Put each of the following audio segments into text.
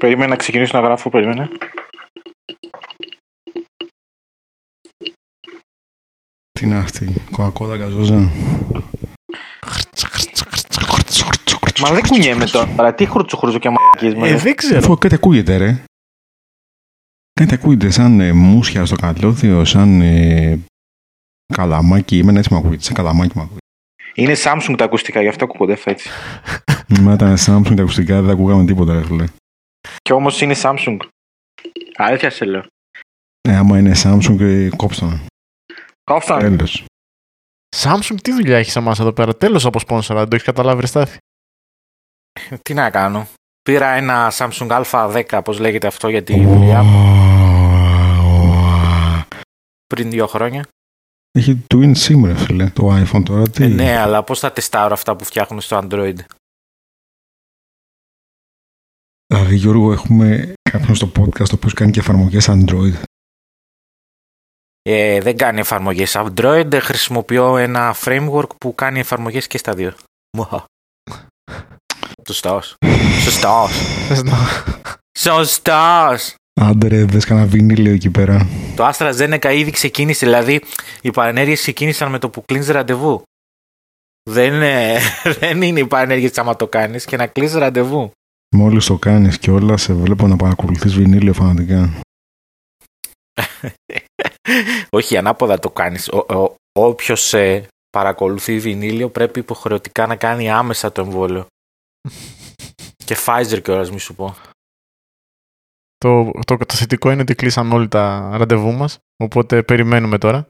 Περίμενα να ξεκινήσω να γράφω, περίμενε. Τι είναι αυτή, κοκακόλα γαζόζα. Μα δεν κουνιέμαι τώρα. Τι χρούτσου χρούτσου και μαλακίες με. Ε, δεν ξέρω. Αφού κάτι ακούγεται, ρε. Κάτι ακούγεται σαν ε, μουσια στο καλώδιο, σαν ε, καλαμάκι. Εμένα έτσι μου ακούγεται, σαν καλαμάκι μου ακούγεται. Είναι Samsung τα ακουστικά, γι' αυτό ακούγονται έτσι. Μα ήταν Samsung τα ακουστικά, δεν ακούγαμε τίποτα, ρε φίλε. Και όμως είναι Samsung. Αλήθεια σε λέω. Ε, άμα είναι Samsung, ε, κόψτε Κόφταν. Τέλος. Samsung, τι δουλειά έχεις εμάς εδώ πέρα; Τέλος από σπόνσορα, δεν το έχεις καταλάβει, ρε Στάθη. Τι να κάνω. Πήρα ένα Samsung A10, πώς λέγεται αυτό για τη δουλειά μου, πριν δύο χρόνια. Έχει twin SIM, ρε φίλε, το iPhone τώρα. Τι... Ε, ναι, αλλά πώς θα τεστάρω αυτά που φτιάχνουν στο Android. Δηλαδή, Γιώργο, έχουμε κάποιον στο podcast ο οποίος κάνει και εφαρμογές Android. Ε, δεν κάνει εφαρμογές Android, ε, χρησιμοποιώ ένα framework που κάνει εφαρμογές και στα δύο. Μουα. Σωστός. Σωστός. Θες να- Σωστός. Άντε ρε, δες κανένα βινίλιο εκεί πέρα. Το AstraZeneca ήδη ξεκίνησε, δηλαδή οι παρενέργειες ξεκίνησαν με το που κλείνεις ραντεβού. Δεν, είναι- δεν είναι οι παρενέργειες άμα το κάνεις και να κλείσει ραντεβού. Μόλις το κάνεις και όλα, σε βλέπω να παρακολουθείς βινίλιο φανατικά. Όχι, ανάποδα το κάνεις. Ο, ο, όποιος ε, παρακολουθεί βινίλιο πρέπει υποχρεωτικά να κάνει άμεσα το εμβόλιο. και Pfizer κιόλας μη σου πω. Το, το, το θετικό είναι ότι κλείσαν όλοι τα ραντεβού μας, οπότε περιμένουμε τώρα.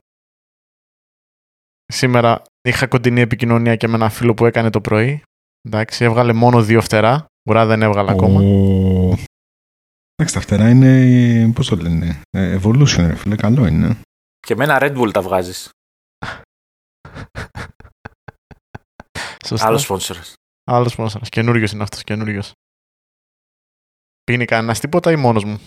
Σήμερα είχα κοντινή επικοινωνία και με ένα φίλο που έκανε το πρωί. Εντάξει, έβγαλε μόνο δύο φτερά. Ουρά δεν έβγαλε ακόμα. Ο... Εντάξει, τα φτερά είναι, πώς το λένε, ε, evolution ρε φίλε, καλό είναι. Και με ένα Red Bull τα βγάζεις. Σωστά. Άλλο sponsor. Άλλος σπόνσορας. Καινούριος είναι αυτός, καινούριος. Πίνει κανένας τίποτα ή μόνος μου;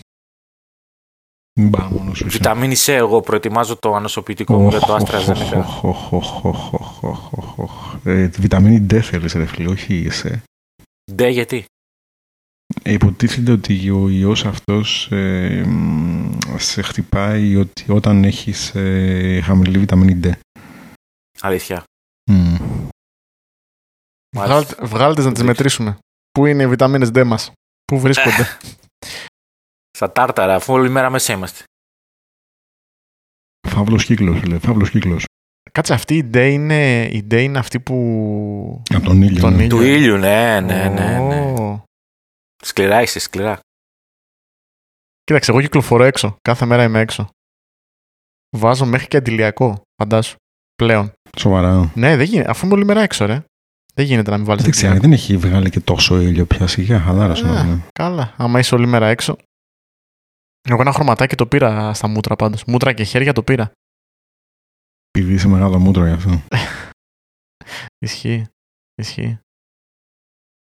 Μπα, μόνος σου. είσαι. Βιταμίνη C, εγώ προετοιμάζω το ανοσοποιητικό μου για το Οχ, AstraZeneca. οχ, οχ, οχ, οχ, οχ, οχ, οχ, οχ. Ε, τη βιταμίνη D θέλεις ρε φίλε, όχι είσαι. Ντε, γιατί; Ε, Υποτίθεται ότι ο ιός αυτός ε, μ, σε χτυπάει ότι όταν έχεις ε, χαμηλή βιταμίνη D. Αλήθεια. Μμ. Μάλιστα. Βγάλτε, βγάλτες να τις Δεν μετρήσουμε. Πού είναι οι βιταμίνες D μας; Πού βρίσκονται; Στα τάρταρα, αφού όλη μέρα μέσα είμαστε. Φαύλος κύκλος, φίλε, φαύλος κύκλος. Κάτσε, αυτή η D είναι, η D είναι αυτή που... Από τον ήλιο. Τον ναι. ήλιο. Του ήλιου, ναι, ναι, ναι. ναι. Ω. Σκληρά είσαι, σκληρά. Κοίταξε, εγώ κυκλοφορώ έξω. Κάθε μέρα είμαι έξω. Βάζω μέχρι και αντιλιακό, φαντάσου. Πλέον. Σοβαρά. Ναι, δεν γίνεται. Αφού είμαι όλη μέρα έξω, ρε. Δεν γίνεται να μην βάλεις Δεν ξέρω, δεν έχει βγάλει και τόσο ήλιο πια. Σιγά, χαλάρωσε να Ε. δούμε. Καλά. Άμα είσαι όλη μέρα έξω. Εγώ ένα χρωματάκι το πήρα στα μούτρα πάντως. Μούτρα και χέρια το πήρα. Επειδή είσαι μεγάλο μούτρο γι' αυτό. Ισχύει. Ισχύει.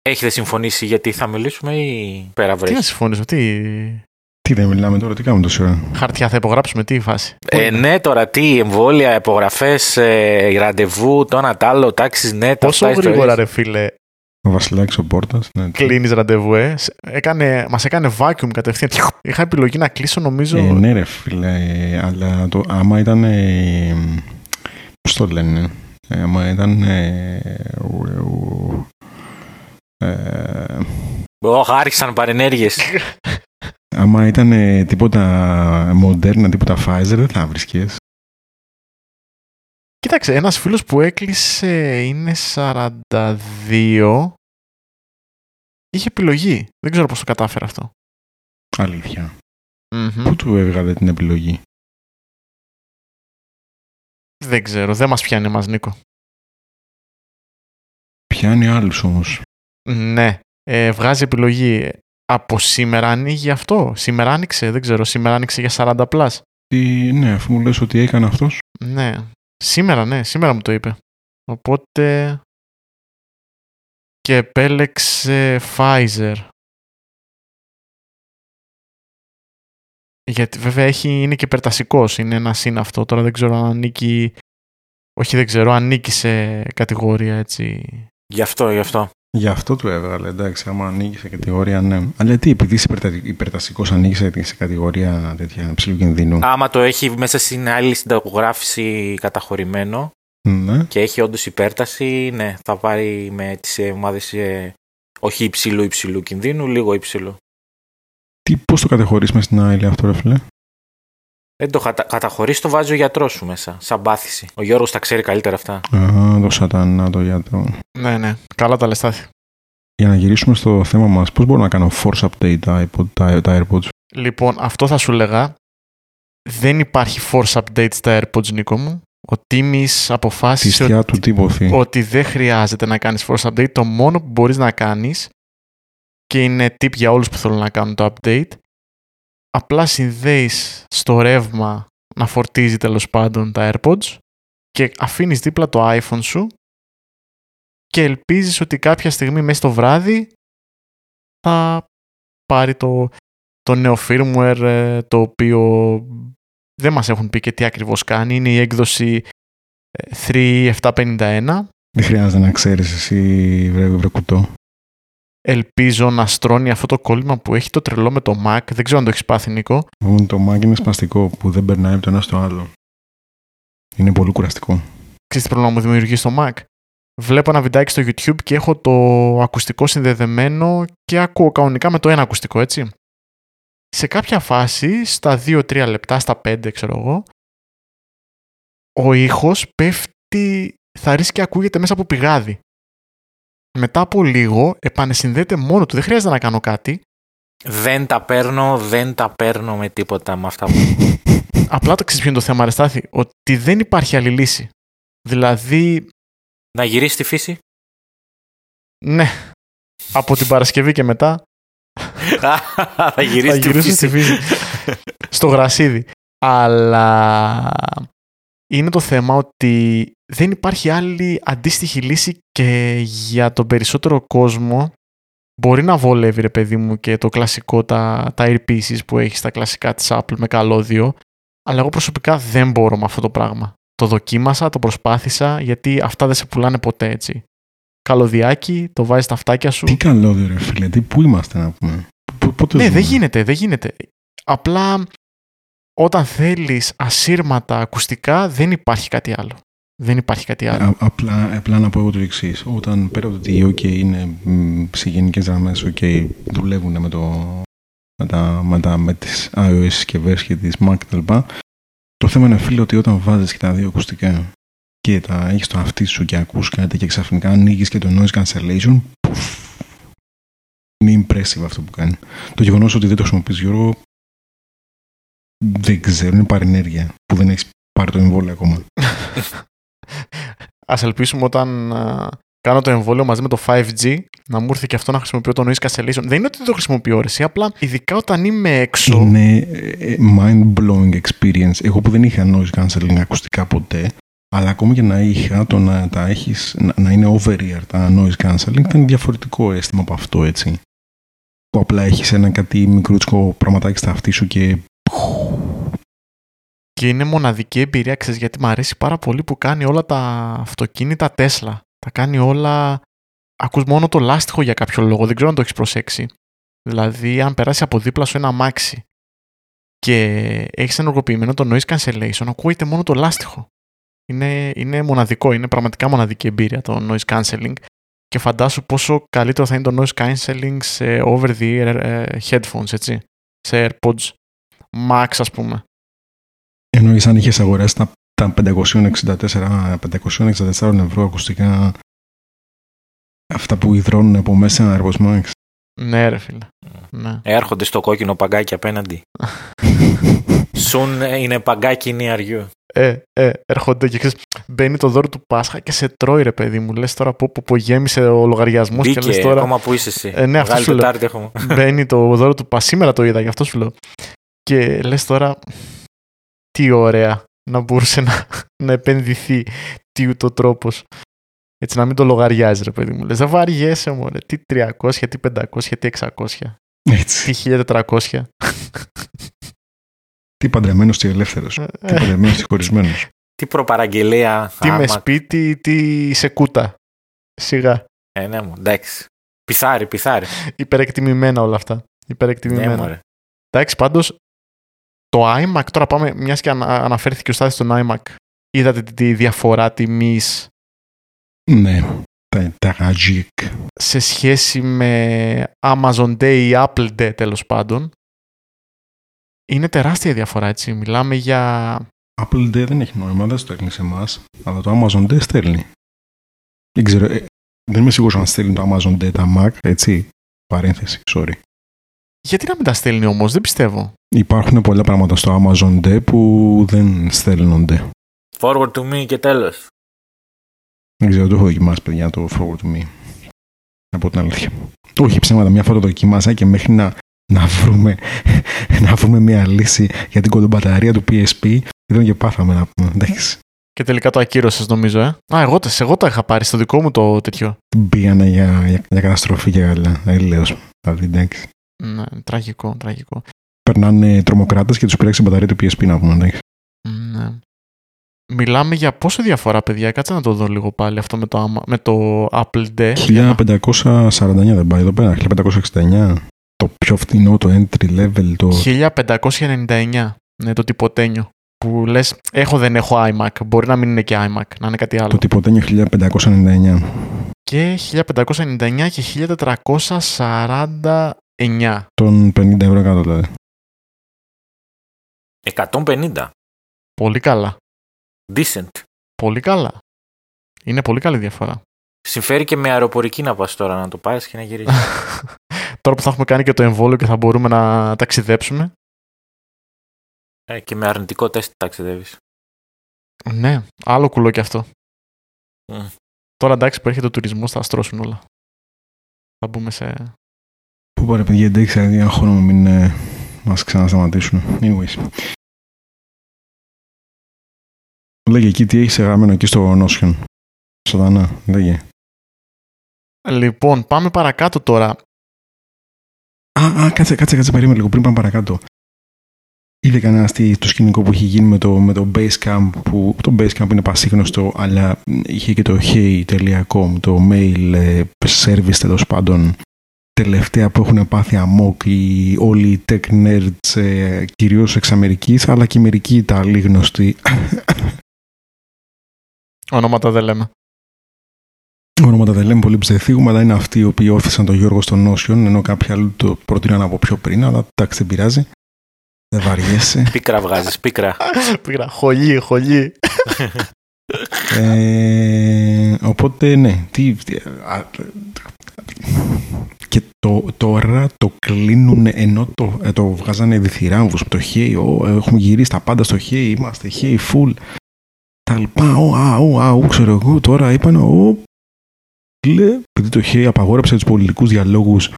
Έχετε συμφωνήσει γιατί θα μιλήσουμε ή πέρα Τι να βρέχει. συμφωνήσω, τι. Τι δεν μιλάμε τώρα, τι κάνουμε τόση ώρα; Χαρτιά θα υπογράψουμε, τι η φάση; Ε, ναι, τώρα τι, εμβόλια, υπογραφές, ε, ραντεβού, το ένα τ' άλλο, τάξεις, ναι, τα Πόσο αυτά γρήγορα, ιστορίες. ρε φίλε, Ο Βασιλάκης ο Πόρτας. Ναι, τι- κλείνεις ραντεβού, ε. Σε- Έκανε, μας έκανε vacuum κατευθείαν. Είχα επιλογή να κλείσω, νομίζω. Ε, ναι ρε φίλε, ε, αλλά το, άμα ήταν, ε, πώς το λένε, ε, άμα ήταν, ε, ου- ου- ε, Ωχ, άρχισαν παρενέργειες. άμα ήταν ε, τίποτα μοντέρνα, τίποτα Pfizer, δεν θα βρίσκες. Κοίταξε, ένας φίλος που έκλεισε είναι 42. Είχε επιλογή. Δεν ξέρω πώς το κατάφερε αυτό. Αλήθεια. Μμμ. Πού του έβγαλε την επιλογή; Δεν ξέρω, δεν μας πιάνει μας Νίκο. Πιάνει άλλους όμως. Ναι, ε, βγάζει επιλογή. Από σήμερα ανοίγει αυτό. Σήμερα άνοιξε, δεν ξέρω. Σήμερα άνοιξε για 40 πλάς. Τι, ναι, αφού μου λες ότι έκανε αυτός. Ναι, σήμερα, ναι, σήμερα μου το είπε. Οπότε και επέλεξε Pfizer. Γιατί βέβαια έχει, είναι και περτασικός, είναι ένα συν αυτό. Τώρα δεν ξέρω αν ανήκει, όχι δεν ξέρω, αν ανήκει σε κατηγορία έτσι. Γι' αυτό, γι' αυτό. Γι' αυτό του έβγαλε, εντάξει, άμα ανοίγει σε κατηγορία, ναι. Αλλά τι, επειδή είσαι υπερταστικός, ανοίγεις σε κατηγορία τέτοια ψηλού κινδύνου. Άμα το έχει μέσα στην άλλη συνταγογράφηση καταχωρημένο Ναι. και έχει όντως υπέρταση, ναι, θα πάρει με τις ομάδες όχι υψηλού υψηλού κινδύνου, λίγο υψηλού. Τι, πώς το κατεχωρείς μέσα στην άλλη αυτό, ρε φίλε; Δεν το κατα... καταχωρείς, το βάζει ο γιατρός σου μέσα, σαν πάθηση. Ο Γιώργος τα ξέρει καλύτερα αυτά. Α, το σατανά το γιατρό. Ναι, ναι. Καλά τα λεστάθη. Για να γυρίσουμε στο θέμα μας, πώς μπορώ να κάνω force update τα, iPod, τα, τα AirPods; Λοιπόν, αυτό θα σου λέγα. Δεν υπάρχει force update στα AirPods, Νίκο μου. Ο Τίμης Τη αποφάσισε σκιά ότι, του τίποθη. ότι δεν χρειάζεται να κάνεις force update. Το μόνο που μπορείς να κάνεις και είναι tip για όλους που θέλουν να κάνουν το update απλά συνδέεις στο ρεύμα να φορτίζει τέλος πάντων τα AirPods και αφήνεις δίπλα το iPhone σου και ελπίζεις ότι κάποια στιγμή μέσα στο βράδυ θα πάρει το, το νέο firmware ε, το οποίο δεν μας έχουν πει και τι ακριβώς κάνει. Είναι η έκδοση ε, 3751. Δεν χρειάζεται να ξέρεις εσύ, βρε, βρε κουτό. Ελπίζω να στρώνει αυτό το κόλλημα που έχει το τρελό με το Mac. Δεν ξέρω αν το έχεις πάθει, Νίκο. Μόνο το Mac είναι σπαστικό που δεν περνάει από το ένα στο άλλο. Είναι πολύ κουραστικό. Ξέρεις τι πρόβλημα μου δημιουργεί στο Mac; Βλέπω ένα βιντεάκι στο YouTube και έχω το ακουστικό συνδεδεμένο και ακούω κανονικά με το ένα ακουστικό, έτσι. Σε κάποια φάση, στα 2-3 λεπτά, στα 5 ξέρω εγώ, ο ήχος πέφτει, θα ρίσκει και ακούγεται μέσα από πηγάδι. Μετά από λίγο επανεσυνδέεται μόνο του, δεν χρειάζεται να κάνω κάτι. Δεν τα παίρνω, δεν τα παίρνω με τίποτα με αυτά που. Απλά το ξέρεις ποιο είναι το θέμα, Αρεστάθη, ότι δεν υπάρχει άλλη λύση. Δηλαδή, να γυρίσεις στη φύση; ναι, από την Παρασκευή και μετά θα γυρίσεις θα γυρίσω στη φύση. στο γρασίδι. Αλλά είναι το θέμα ότι δεν υπάρχει άλλη αντίστοιχη λύση και για τον περισσότερο κόσμο μπορεί να βολεύει ρε παιδί μου και το κλασικό τα, τα earpieces που έχεις στα κλασικά της Apple με καλώδιο αλλά εγώ προσωπικά δεν μπορώ με αυτό το πράγμα. Το δοκίμασα, το προσπάθησα γιατί αυτά δεν σε πουλάνε ποτέ έτσι. Καλωδιάκι, το βάζεις στα αυτάκια σου. Τι καλώδιο ρε φίλε, τι, πού είμαστε να πούμε; Π- Πότε Ναι, ζούμε; δεν γίνεται, δεν γίνεται. Απλά όταν θέλεις ασύρματα ακουστικά δεν υπάρχει κάτι άλλο. Δεν υπάρχει κάτι άλλο. Α- απλά, απλά να πω εγώ το εξής. Όταν πέρα από το ότι OK είναι μ, σε γενικές γραμμές, OK, δουλεύουν με, το, με, τα, με, τα, με τις iOS συσκευές και τις Mac κτλ. Το θέμα είναι φίλε ότι όταν βάζεις και τα δύο ακουστικά και τα έχεις στο αυτί σου και ακούς κάτι και ξαφνικά ανοίγεις και το noise cancellation πουφ, είναι impressive αυτό που κάνει. Το γεγονός ότι δεν το χρησιμοποιείς Γιώργο δεν ξέρω, είναι παρενέργεια που δεν έχεις πάρει το εμβόλιο ακόμα. Ας ελπίσουμε όταν α, κάνω το εμβόλιο μαζί με το 5G να μου έρθει και αυτό να χρησιμοποιώ το noise cancellation. Δεν είναι ότι δεν το χρησιμοποιώ ρε, εσύ, απλά ειδικά όταν είμαι έξω. Είναι ε, mind-blowing experience. Εγώ που δεν είχα noise cancelling ακουστικά ποτέ, αλλά ακόμη και να είχα, το να, τα έχεις, να, να είναι over-ear τα noise cancelling ήταν διαφορετικό αίσθημα από αυτό, έτσι. Που απλά έχεις ένα κάτι μικρούτσικο πραγματάκι στα αυτή σου και... Και είναι μοναδική εμπειρία, ξέρεις, γιατί μου αρέσει πάρα πολύ που κάνει όλα τα αυτοκίνητα Tesla. Τα κάνει όλα... Ακούς μόνο το λάστιχο για κάποιο λόγο, δεν ξέρω αν το έχεις προσέξει. Δηλαδή, αν περάσει από δίπλα σου ένα αμάξι και έχεις ενεργοποιημένο το noise cancellation, ακούγεται μόνο το λάστιχο. Είναι, είναι μοναδικό, είναι πραγματικά μοναδική εμπειρία το noise cancelling και φαντάσου πόσο καλύτερο θα είναι το noise cancelling σε over the ear ε, headphones, έτσι, σε AirPods Max ας πούμε. Εννοείς αν είχες αγοράσει τα, τα 564, 564 ευρώ ακουστικά αυτά που υδρώνουν από μέσα ένα AirPods Max. Ναι ρε φίλε. Ναι. Έρχονται στο κόκκινο παγκάκι απέναντι. Σουν ε, είναι παγκάκι νιαριού. Ε, ε, έρχονται και ξέρεις, μπαίνει το δώρο του Πάσχα και σε τρώει ρε παιδί μου. Λες τώρα που, που, που γέμισε ο λογαριασμός και Μπήκε λες τώρα ακόμα που είσαι εσύ. Ε, ναι, αυτό Μεγάλη σου λέω. Τετάρτη έχουμε. μπαίνει το δώρο του Πάσχα. Σήμερα το είδα, γι' αυτό σου λέω. Και λες τώρα τι ωραία να μπορούσε να, να επενδυθεί τι ούτω τρόπος. Έτσι να μην το λογαριάζει ρε παιδί μου. Λες δεν βαριέσαι μωρέ. Τι 300, τι 500, τι 600, Έτσι. τι 1400. Τι παντρεμένος και ελεύθερος. Τι Ε, παντρεμένος και χωρισμένος. Τι προπαραγγελία. τι με άμα- σπίτι, τι σε κούτα. Σιγά. Ε, ναι, μου, εντάξει. Πιθάρι, πιθάρι. Υπερεκτιμημένα όλα αυτά. Υπερεκτιμημένα. Ναι, μωρέ. Εντάξει, πάντως το iMac, τώρα πάμε, μιας και ανα- αναφέρθηκε ο Στάθης στον iMac, είδατε τη διαφορά τιμής; Ναι, τα, τα Magic. σε σχέση με Amazon Day ή Apple Day τέλος πάντων. Είναι τεράστια διαφορά, έτσι. Μιλάμε για... Apple Day δεν έχει νόημα, δεν στέλνει σε εμάς, αλλά το Amazon Day στέλνει. Δεν ξέρω, ε, δεν είμαι σίγουρος αν στέλνει το Amazon Day τα Mac, έτσι. Παρένθεση, sorry. Γιατί να μην τα στέλνει όμως, δεν πιστεύω. Υπάρχουν πολλά πράγματα στο Amazon Day που δεν στέλνονται. Forward to me και τέλος. Δεν ξέρω, το έχω δοκιμάσει, παιδιά, το forward to me. Από την αλήθεια. Όχι ψέματα, μια φορά το δοκιμάσα και μέχρι να, να, βρούμε, να βρούμε μια λύση για την κοντομπαταρία του PSP, ήταν και πάθαμε να πούμε. Εντάξει. Και τελικά το ακύρωσες νομίζω, ε. Α, εγώ, τα- εγώ τα είχα πάρει στο δικό μου το τέτοιο. Πήγανε για, για, για καταστροφή και καλά. Έλεος. Δηλαδή, εντάξει. Ναι, τραγικό, τραγικό. Περνάνε τρομοκράτες και τους πήραξε η μπαταρία του PSP να πούμε. Εντάξει. Ναι. Μιλάμε για πόσο διαφορά, παιδιά. Κάτσε να το δω λίγο πάλι αυτό με το, Ama- με το Apple Day. Για να- 1549 δεν πάει εδώ πέρα. 1569. Το πιο φθηνό, το entry level, το 1599. Ναι, το τυποτένιο. Που λες, έχω δεν έχω iMac. Μπορεί να μην είναι και iMac, να είναι κάτι άλλο. Το τυποτένιο 1599. Και 1599 και 1449. Των 50 ευρώ κάτω δηλαδή. 150. Πολύ καλά. Decent. Πολύ καλά. Είναι πολύ καλή διαφορά. Συμφέρει και με αεροπορική να πας τώρα να το πάρεις και να γυρίσεις. Τώρα που θα έχουμε κάνει και το εμβόλιο και θα μπορούμε να ταξιδέψουμε. ε, και με αρνητικό τεστ ταξιδεύεις. Ναι, άλλο κουλό κι αυτό. Μμ. Τώρα εντάξει που έρχεται ο τουρισμός, θα αστρώσουν όλα. Θα μπούμε σε. Πού πάρε παιδιά, εντάξει, δηλαδή ένα χρόνο μην ε, μας ξανασταματήσουν. Anyways. Λέγε εκεί τι έχεις γραμμένο εκεί στο Notion. Σατανά, λέγε. Λοιπόν, πάμε παρακάτω τώρα. Α, α, κάτσε, κάτσε, κάτσε, περίμενε λίγο πριν πάμε παρακάτω. Είδε κανένα τι, το σκηνικό που είχε γίνει με το, με το Basecamp, που το Basecamp είναι πασίγνωστο, αλλά είχε και το hey.com, το mail ε, service τέλος πάντων, τελευταία που έχουν πάθει αμόκ οι, όλοι οι tech nerds, ε, κυρίως εξ Αμερικής, αλλά και οι μερικοί Ιταλοί γνωστοί. Ονόματα δεν λέμε. Ονόματα δεν λέμε πολύ ψευθίγουμε, αλλά είναι αυτοί οι οποίοι όθησαν τον Γιώργο στο Notion, ενώ κάποιοι άλλοι το προτείναν από πιο πριν, αλλά εντάξει δεν πειράζει. Δεν βαριέσαι. Πίκρα βγάζεις, πίκρα. Πήρα χολί, χολί. Ε, οπότε ναι, τι, τι- α, και το, τώρα το κλείνουν ενώ το, ε, το βγάζανε διθυράμβους το hey, ο, έχουμε γυρίσει τα πάντα στο hey, είμαστε hey full τα λοιπά, ο, α, ο, α, ο, ξέρω εγώ τώρα είπαν ο, λέ, επειδή το hey απαγόρεψε τους πολιτικούς διαλόγους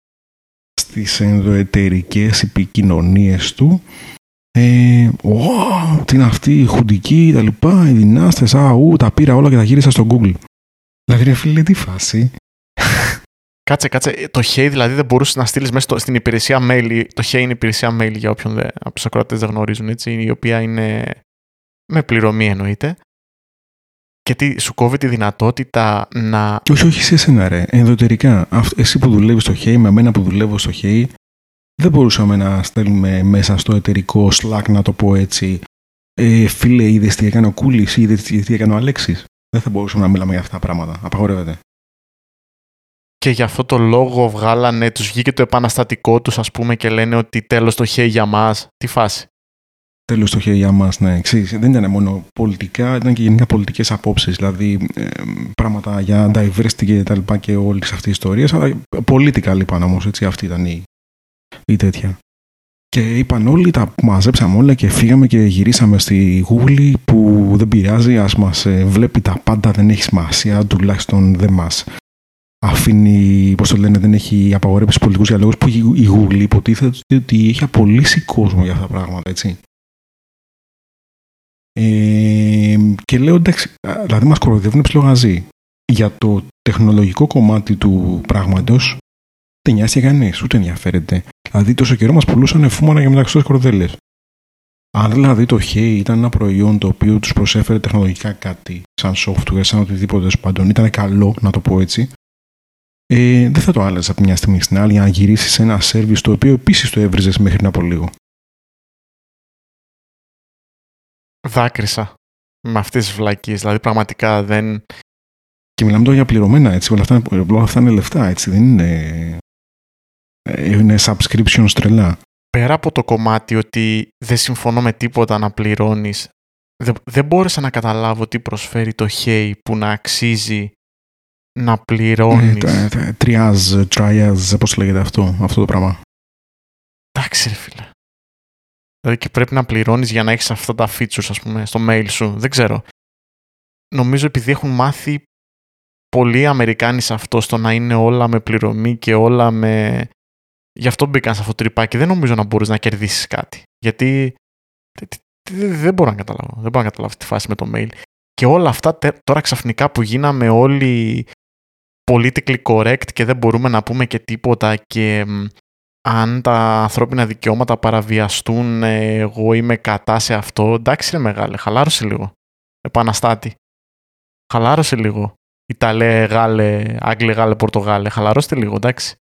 στις ενδοετερικές επικοινωνίες του ε, «Ω, τι είναι αυτή η χουντική, τα λοιπά, οι δυνάστες, α, ου, τα πήρα όλα και τα γύρισα στο Google. Δηλαδή, ρε φίλε, τι φάση. Κάτσε, κάτσε. Το Hey δηλαδή δεν μπορούσες να στείλεις μέσα στο- στην υπηρεσία mail. Το Hey είναι υπηρεσία mail για όποιον δεν, από τους ακροατές δεν γνωρίζουν, έτσι, η οποία είναι με πληρωμή εννοείται. Και τι, σου κόβει τη δυνατότητα να. Και όχι, όχι σε εσένα, ρε, ενδοτερικά. Αυτ- εσύ που δουλεύεις στο Hey, με μένα που δουλεύω στο Hey, δεν μπορούσαμε να στέλνουμε μέσα στο εταιρικό Slack, να το πω έτσι, ε, φίλε, είδες τι έκανε ο Κούλης, είδες τι έκανε ο Αλέξης. Δεν θα μπορούσαμε να μιλάμε για αυτά τα πράγματα. Απαγορεύεται. Και γι' αυτό το λόγο βγάλανε, τους βγήκε το επαναστατικό τους ας πούμε και λένε ότι τέλος το Hey για μας. Τι φάση; Τέλος το χέρι για μας, ναι. Ξέρεις, δεν ήταν μόνο πολιτικά, ήταν και γενικά πολιτικές απόψεις. Δηλαδή ε, πράγματα για diversity και τα λοιπά και όλε αυτέ οι ιστορίε. Αλλά πολίτικα λοιπόν όμως, έτσι. Αυτή ήταν η, η τέτοια. Και είπαν όλοι, τα μαζέψαμε όλα και φύγαμε και γυρίσαμε στη Google που δεν πειράζει, ας μας ε, βλέπει τα πάντα, δεν έχει σημασία, τουλάχιστον δεν μας αφήνει, πώς το λένε, δεν έχει απαγορεύσει πολιτικούς διαλόγους που η η Google υποτίθεται ότι έχει απολύσει κόσμο για αυτά τα πράγματα, έτσι. Ε, και λέω εντάξει, α, δηλαδή μας κοροϊδεύουν ψιλογαζί. Για το τεχνολογικό κομμάτι του πράγματος δεν νοιάζει κανείς, ούτε ενδιαφέρεται. Δηλαδή τόσο καιρό μας πουλούσαν φούμανα για μεταξωτές κορδέλες. Αν δηλαδή το Hey ήταν ένα προϊόν το οποίο τους προσέφερε τεχνολογικά κάτι, σαν software, σαν οτιδήποτε τέλος πάντων, ήταν καλό, να το πω έτσι, ε, δεν θα το άλλαζε από μια στιγμή στην άλλη για να γυρίσεις σε ένα σερβις το οποίο επίσης το έβριζες μέχρι πριν από λίγο. Δάκρυσα με αυτές τις βλακίες. Δηλαδή, πραγματικά δεν. Και μιλάμε τώρα για πληρωμένα έτσι. Όλα αυτά, όλα αυτά είναι λεφτά έτσι. Δεν είναι. ε, Είναι subscription τρελά. Πέρα από το κομμάτι ότι δεν συμφωνώ με τίποτα να πληρώνεις, δεν, δεν μπόρεσα να καταλάβω τι προσφέρει το Hey που να αξίζει να Ε, πληρώνεις. τα- τα- Τριάζ, τριάζ, πώς λέγεται αυτό, αυτό το πράγμα. Εντάξει ρε φίλε. Δηλαδή και πρέπει να πληρώνεις για να έχεις αυτά τα features ας πούμε στο mail σου. Δεν ξέρω. Νομίζω επειδή έχουν μάθει πολλοί Αμερικάνοι σε αυτό στο να είναι όλα με πληρωμή και όλα με... Γι' αυτό μπήκαν σε αυτό το τρυπάκι. Δεν νομίζω να μπορείς να κερδίσεις κάτι. Γιατί τε- τε- τε- δεν μπορώ να καταλάβω. Δεν μπορώ να καταλάβω τη φάση με το mail. Και όλα αυτά τε- τώρα ξαφνικά που γίναμε όλοι politically correct και δεν μπορούμε να πούμε και τίποτα και μ, αν τα ανθρώπινα δικαιώματα παραβιαστούν, ε, εγώ είμαι κατά σε αυτό. Εντάξει ρε μεγάλε, χαλάρωσε λίγο. Επαναστάτη. Χαλάρωσε λίγο. Ιταλέ, Γάλλε, Άγγλε, Γάλλε, Πορτογάλε. Χαλαρώστε λίγο, εντάξει.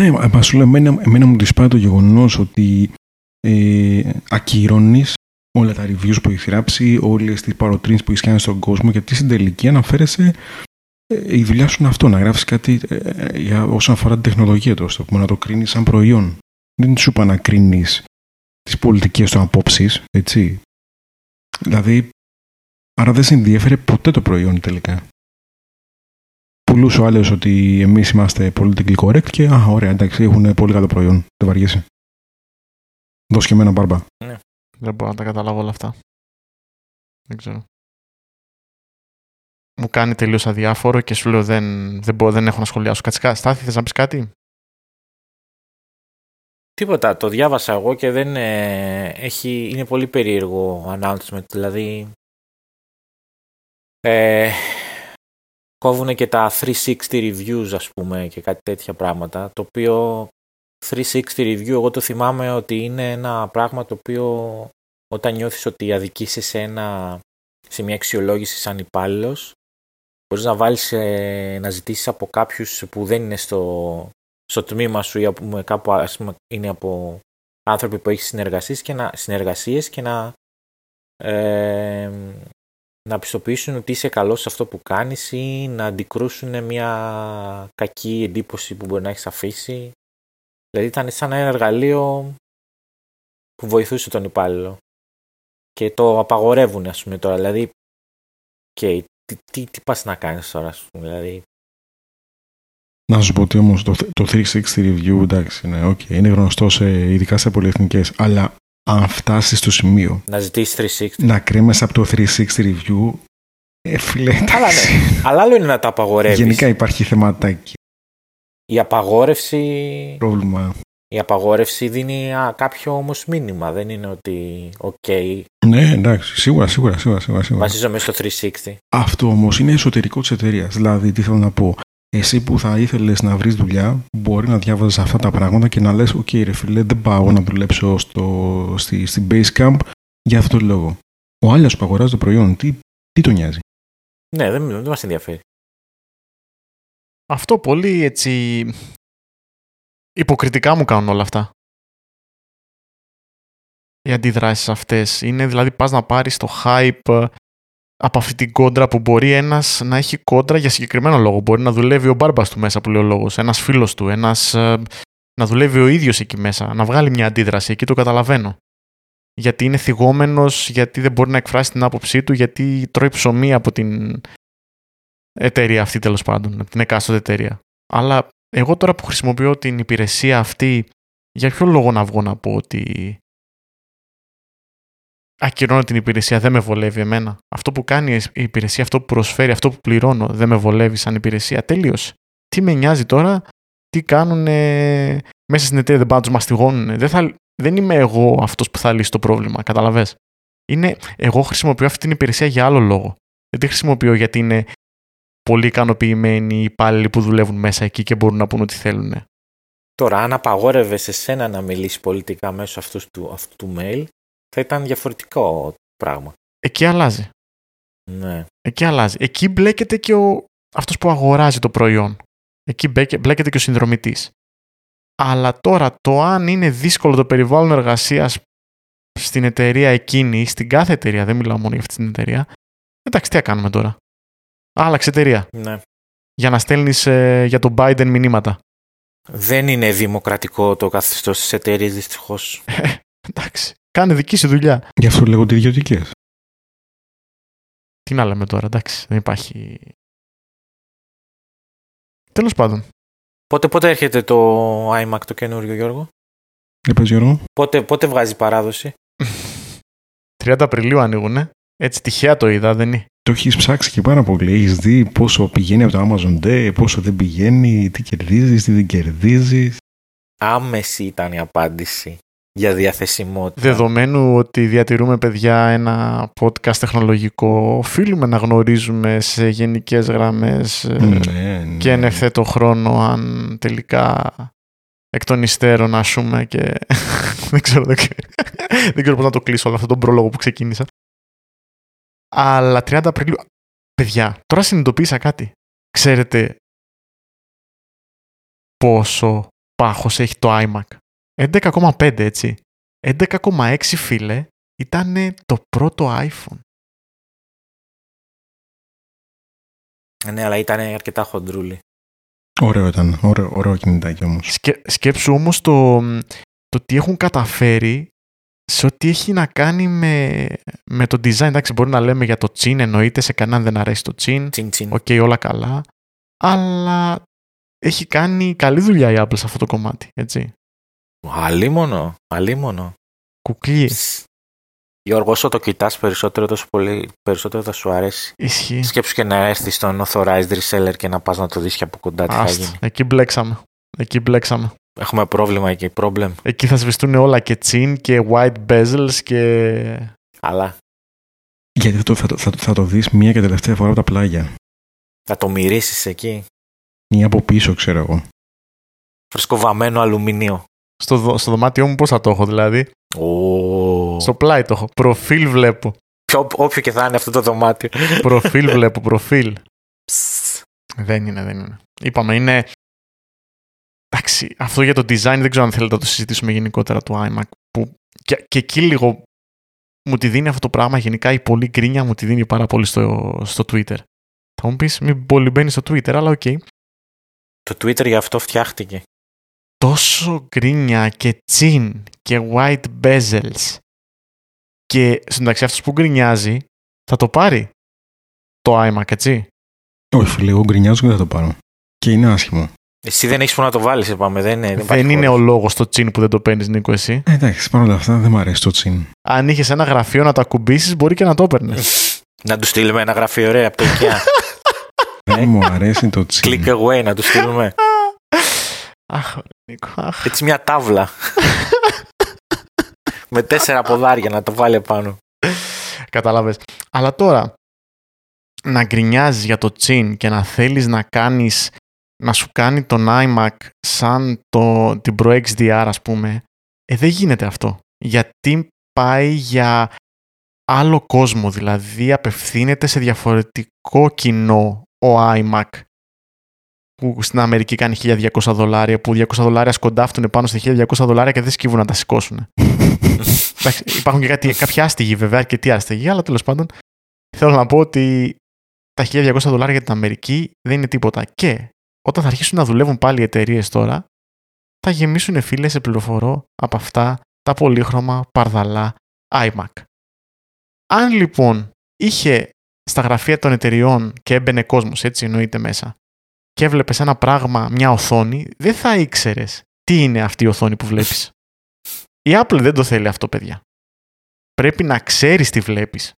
Ναι, μα μα σου λέω, εμένα, εμένα μου δυσπάει το γεγονός ότι ε, ακυρώνεις όλα τα reviews που έχει γράψει, όλες τις παροτρύνσεις που έχεις κάνει στον κόσμο, γιατί στην τελική αναφέρεσαι ε, η δουλειά σου είναι αυτό, να γράφεις κάτι ε, ε, για, όσον αφορά την τεχνολογία του, το πούμε, να το κρίνεις σαν προϊόν. Δεν σου είπα να κρίνεις τις πολιτικές των απόψεις, έτσι. Δηλαδή, άρα δεν σε ενδιέφερε ποτέ το προϊόν τελικά. Πουλούσε ο άλλος ότι εμείς είμαστε politically correct και α, ωραία, εντάξει, έχουν πολύ καλό προϊόν. Δεν βαριέσαι. Δώσ' και εμένα μπάρμπα. Δεν μπορώ να τα καταλάβω όλα αυτά. Δεν ξέρω. Μου κάνει τελείως αδιάφορο και σου λέω δεν, δεν, μπορώ, δεν έχω να σχολιάσω. Κατσικά, Στάθη, θες να πεις κάτι; Τίποτα, το διάβασα εγώ και δεν ε, έχει, είναι πολύ περίεργο announcement, δηλαδή ε, κόβουν και τα 360 reviews ας πούμε και κάτι τέτοια πράγματα, το οποίο 360 review εγώ το θυμάμαι ότι είναι ένα πράγμα το οποίο όταν νιώθεις ότι αδικείσαι σε, ένα, σε μια αξιολόγηση σαν υπάλληλος, μπορείς να βάλεις ε, να ζητήσεις από κάποιους που δεν είναι στο, στο τμήμα σου ή από, κάπου ας πούμε, είναι από άνθρωποι που έχεις συνεργασίες και να, συνεργασίες και να, ε, να πιστοποιήσουν ότι είσαι καλός σε αυτό που κάνεις ή να αντικρούσουν μια κακή εντύπωση που μπορεί να έχεις αφήσει. Δηλαδή ήταν σαν ένα εργαλείο που βοηθούσε τον υπάλληλο. Και το απαγορεύουν ας πούμε τώρα. Δηλαδή, okay, τι, τι, τι πας να κάνεις τώρα ας πούμε. Δηλαδή, Να σου πω ότι όμως το, το 360 review εντάξει, είναι, okay, είναι γνωστό σε, ειδικά σε πολυεθνικές, αλλά αν φτάσεις στο σημείο να ζητήσεις 360. να κρέμεσαι από το 360 review, ε, φίλε, Αλλά εντάξει. ναι. Αλλά άλλο είναι να τα απαγορεύεις. Γενικά υπάρχει θεματάκι, Η απαγόρευση, πρόβλημα. Η απαγόρευση δίνει α, κάποιο όμως μήνυμα. Δεν είναι ότι, οκ, Ναι, εντάξει, σίγουρα, σίγουρα, σίγουρα. σίγουρα, σίγουρα. βασίζομαι στο 360. Αυτό όμως είναι εσωτερικό της εταιρείας. Δηλαδή, τι θέλω να πω. Εσύ που θα ήθελες να βρεις δουλειά, μπορεί να διάβαζες αυτά τα πράγματα και να λες: OK, ρε φίλε, δεν πάω να δουλέψω στο, στη, στην Basecamp για αυτόν τον λόγο. Ο άλλος που αγοράζει το προϊόν, τι, τι τον νοιάζει; Ναι, δεν, δεν μας ενδιαφέρει. Αυτό πολύ έτσι υποκριτικά μου κάνουν όλα αυτά. Οι αντιδράσεις αυτές. Είναι δηλαδή πας να πάρεις το hype ε, από αυτή την κόντρα που μπορεί ένας να έχει κόντρα για συγκεκριμένο λόγο. Μπορεί να δουλεύει ο μπάρμπας του μέσα που λέει ο λόγος, ένας φίλος του, ένας, ε, να δουλεύει ο ίδιος εκεί μέσα, να βγάλει μια αντίδραση, εκεί το καταλαβαίνω. Γιατί είναι θυγόμενος, γιατί δεν μπορεί να εκφράσει την άποψή του, γιατί τρώει ψωμί από την εταιρεία αυτή τέλος πάντων, από την εκάστοτε εταιρεία. Αλλά εγώ τώρα που χρησιμοποιώ την υπηρεσία αυτή, για ποιο λόγο να βγω να πω ότι ακυρώνω την υπηρεσία, δεν με βολεύει εμένα; Αυτό που κάνει η υπηρεσία, αυτό που προσφέρει, αυτό που πληρώνω, δεν με βολεύει σαν υπηρεσία; Τελείωσε. Τι με νοιάζει τώρα, τι κάνουν μέσα στην εταιρεία, δεν πάνε να τους μαστιγώνουν. Δεν, θα, δεν είμαι εγώ αυτός που θα λύσει το πρόβλημα, καταλαβέ. Είναι, εγώ χρησιμοποιώ αυτή την υπηρεσία για άλλο λόγο. Δεν τη χρησιμοποιώ γιατί είναι πολύ ικανοποιημένοι οι υπάλληλοι που δουλεύουν μέσα εκεί και μπορούν να πούν ό,τι θέλουν. Τώρα, αν απαγόρευε εσένα να μιλήσεις πολιτικά μέσω αυτούς του, αυτού του mail, θα ήταν διαφορετικό πράγμα. Εκεί αλλάζει. Ναι. Εκεί αλλάζει. Εκεί μπλέκεται και ο, αυτός που αγοράζει το προϊόν. Εκεί μπλέκεται και ο συνδρομητής. Αλλά τώρα το αν είναι δύσκολο το περιβάλλον εργασίας στην εταιρεία εκείνη, στην κάθε εταιρεία, δεν μιλάω μόνο για αυτή την εταιρεία, εντάξει, τι θα κάνουμε τώρα. Άλλαξε εταιρεία. Ναι. Για να στέλνεις ε, για τον Biden μηνύματα. Δεν είναι δημοκρατικό το καθεστώς στι εταιρείε, δυστυχώς. εντάξει. Κάνε δική σου δουλειά. Γι' αυτό λέγονται ιδιωτικές. Τι να λέμε τώρα, εντάξει. Δεν υπάρχει. Τέλος πάντων. Πότε, πότε έρχεται το iMac το καινούριο, Γιώργο; Είπες, Γιώργο. Πότε, πότε βγάζει παράδοση; 30 Απριλίου ανοίγουνε. Έτσι τυχαία το είδα, δεν είναι; Το έχεις ψάξει και πάρα πολύ. Έχεις δει πόσο πηγαίνει από το Amazon Day, πόσο δεν πηγαίνει, τι κερδίζεις, τι δεν κερδίζεις. Άμεση ήταν η απάντηση για διαθεσιμότητα. Δεδομένου ότι διατηρούμε παιδιά ένα podcast τεχνολογικό, οφείλουμε να γνωρίζουμε σε γενικές γραμμές ε, Ναι, ναι. και εν ευθέτω χρόνο αν τελικά εκ των υστέρων ας πούμε και δεν ξέρω, δεν, δεν ξέρω πώς να το κλείσω όλο αυτό τον πρόλογο που ξεκίνησα. Αλλά 30 Απριλίου, παιδιά, τώρα συνειδητοποίησα κάτι. Ξέρετε πόσο πάχος έχει το iMac. 11,5 έτσι. 11,6 φίλε ήταν το πρώτο iPhone. Ναι, αλλά ήταν αρκετά χοντρούλι. Ωραίο ήταν. Ωραίο, ωραίο κινητάκι όμως. Σκε, σκέψου όμως το, το τι έχουν καταφέρει σε ό,τι έχει να κάνει με, με το design. Εντάξει, μπορεί να λέμε για το chin, εννοείται, σε κανέναν δεν αρέσει το chin. Chin chin. OK, όλα καλά. Αλλά έχει κάνει καλή δουλειά η Apple σε αυτό το κομμάτι, έτσι. Αλίμονο, αλίμονο. Κουκλί. Γιώργο, όσο το κοιτάς περισσότερο, τόσο πολύ περισσότερο θα σου αρέσει. Ισχύει. Σκέψου και να έρθεις στον authorized reseller και να πας να το δεις και από κοντά τι θα Άστα. γίνει. Εκεί μπλέξαμε. Εκεί μπλέξαμε. Έχουμε πρόβλημα εκεί, problem. Εκεί θα σβηστούν όλα και τσιν και white bezels και... Αλλά Γιατί θα το, θα, το- θα, το- θα το δεις μία και τελευταία φορά από τα πλάγια. θα το μυρίσεις εκεί. Ή από πίσω, ξέρω εγώ. Φρεσκοβαμμένο αλουμινίο. Στο, δω- στο δωμάτιό μου πώς θα το έχω δηλαδή; Ω. Στο πλάι το έχω. Προφίλ βλέπω. Ποιο, όποιο και θα είναι αυτό το δωμάτιο. προφίλ βλέπω, προφίλ. Ψ. Δεν είναι, δεν είναι. Είπαμε, είναι... Εντάξει, αυτό για το design δεν ξέρω αν θέλετε να το συζητήσουμε γενικότερα του iMac. Που και, και εκεί λίγο μου τη δίνει αυτό το πράγμα. Γενικά η πολλή γκρίνια μου τη δίνει πάρα πολύ στο, στο Twitter. Θα μου πεις μην πολύ μπαίνει στο Twitter, αλλά οκ. Το Twitter γι' αυτό φτιάχτηκε. τόσο γκρίνια και chin και white bezels και στο μεταξύ αυτός που γκρινιάζει θα το πάρει το iMac, έτσι; Όχι, φίλε, εγώ γκρινιάζω και δεν θα το πάρω. Και είναι άσχημο. Εσύ δεν έχεις που να το βάλεις, είπαμε. Δεν, δεν, Δεν, υπάρχει είναι ο χώρος. λόγος το τσιν που δεν το παίρνεις, Νίκο, εσύ. Ε, εντάξει, παρόλα αυτά δεν μου αρέσει το τσιν. Αν είχες ένα γραφείο να το ακουμπήσει, μπορεί και να το έπαιρνες. Να τους στείλουμε ένα γραφείο, ωραία, από το IKEA. δεν μου αρέσει το τσιν. Click away, να τους στείλουμε. αχ, ωραία, Νίκο, αχ. Έτσι μια τάβλα. Με τέσσερα ποδάρια να το βάλει πάνω. Κατάλαβες. Αλλά τώρα, να γκρινιάζεις για το τσιν και να θέλεις να κάνεις, να σου κάνει τον iMac σαν το, την Pro XDR ας πούμε, ε, δεν γίνεται αυτό. Γιατί πάει για άλλο κόσμο, δηλαδή απευθύνεται σε διαφορετικό κοινό ο iMac που στην Αμερική κάνει 1200 δολάρια, που 200 δολάρια σκοντάφτουν πάνω στα 1200 δολάρια και δεν σκύβουν να τα σηκώσουν. Εντάξει, υπάρχουν και κάτι, κάποια άστιγοι βέβαια, αρκετοί άστιγοι, αλλά τέλος πάντων θέλω να πω ότι τα 1200 δολάρια για την Αμερική δεν είναι τίποτα. Και όταν θα αρχίσουν να δουλεύουν πάλι οι εταιρείες τώρα, θα γεμίσουν φίλε σε πληροφορώ από αυτά τα πολύχρωμα παρδαλά iMac. Αν λοιπόν είχε στα γραφεία των εταιριών και έμπαινε κόσμος, έτσι εννοείται μέσα, και έβλεπες ένα πράγμα, μια οθόνη, δεν θα ήξερες τι είναι αυτή η οθόνη που βλέπεις. Η Apple δεν το θέλει αυτό, παιδιά. Πρέπει να ξέρεις τι βλέπεις.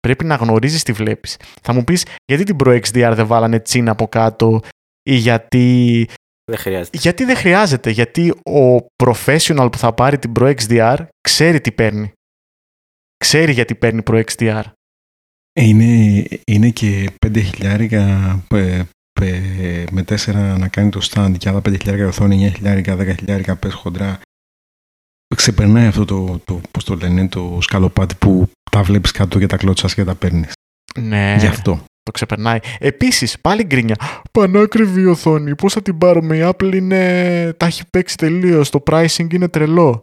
Πρέπει να γνωρίζεις τι βλέπεις. Θα μου πεις, γιατί την Pro XDR δεν βάλανε τσίνα από κάτω ή γιατί... Δεν χρειάζεται. Γιατί δεν χρειάζεται. Γιατί ο professional που θα πάρει την Pro XDR ξέρει τι παίρνει. Ξέρει γιατί παίρνει Pro XDR. Ε, Είναι, είναι και 5 χιλιάρικα ε, ε, με 4 να κάνει το stand και άλλα 5 χιλιάρικα οθόνη, 9 χιλιάρικα, 10 χιλιάρικα πες χοντρά. Ξεπερνάει αυτό το, το, πώς το λένε, το σκαλοπάτι που τα βλέπεις κάτω και τα κλώτσας και τα παίρνεις. Ναι. Γι' αυτό. Το ξεπερνάει. Επίσης, πάλι γκρίνια. Πανάκριβη η οθόνη. Πώς θα την πάρουμε. Η Apple είναι... τα έχει παίξει τελείως. Το pricing είναι τρελό.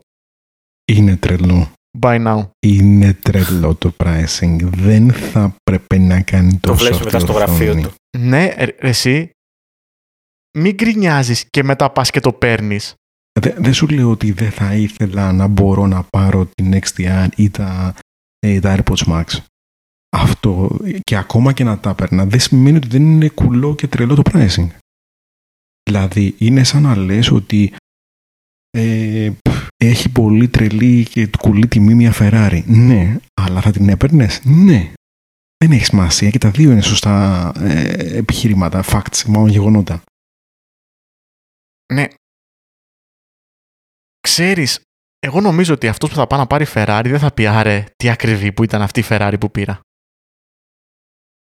Είναι τρελό. By now. Είναι τρελό το pricing. Δεν θα πρέπει να κάνει Το τόσο βλέπεις αυτή μετά η στο γραφείο οθόνη. του. Ναι, ε, εσύ. Μην γκρινιάζεις και μετά πας και το παίρνεις. Δεν δεν σου λέω ότι δεν θα ήθελα να μπορώ να πάρω την XDR ή τα, ε, τα AirPods Max. Αυτό και ακόμα και να τα παίρνα δεν σημαίνει ότι δεν είναι κουλό και τρελό το pricing. Δηλαδή είναι σαν να λες ότι ε, πφ, έχει πολύ τρελή και κουλή τιμή μια Ferrari. Ναι, αλλά θα την έπαιρνες; Ναι. Δεν έχει σημασία και τα δύο είναι σωστά ε, επιχειρήματα, facts, μάλλον γεγονότα. Ναι. Ξέρεις, εγώ νομίζω ότι αυτός που θα πάει να πάρει Ferrari δεν θα πει άρε τι ακριβή που ήταν αυτή η Ferrari που πήρα.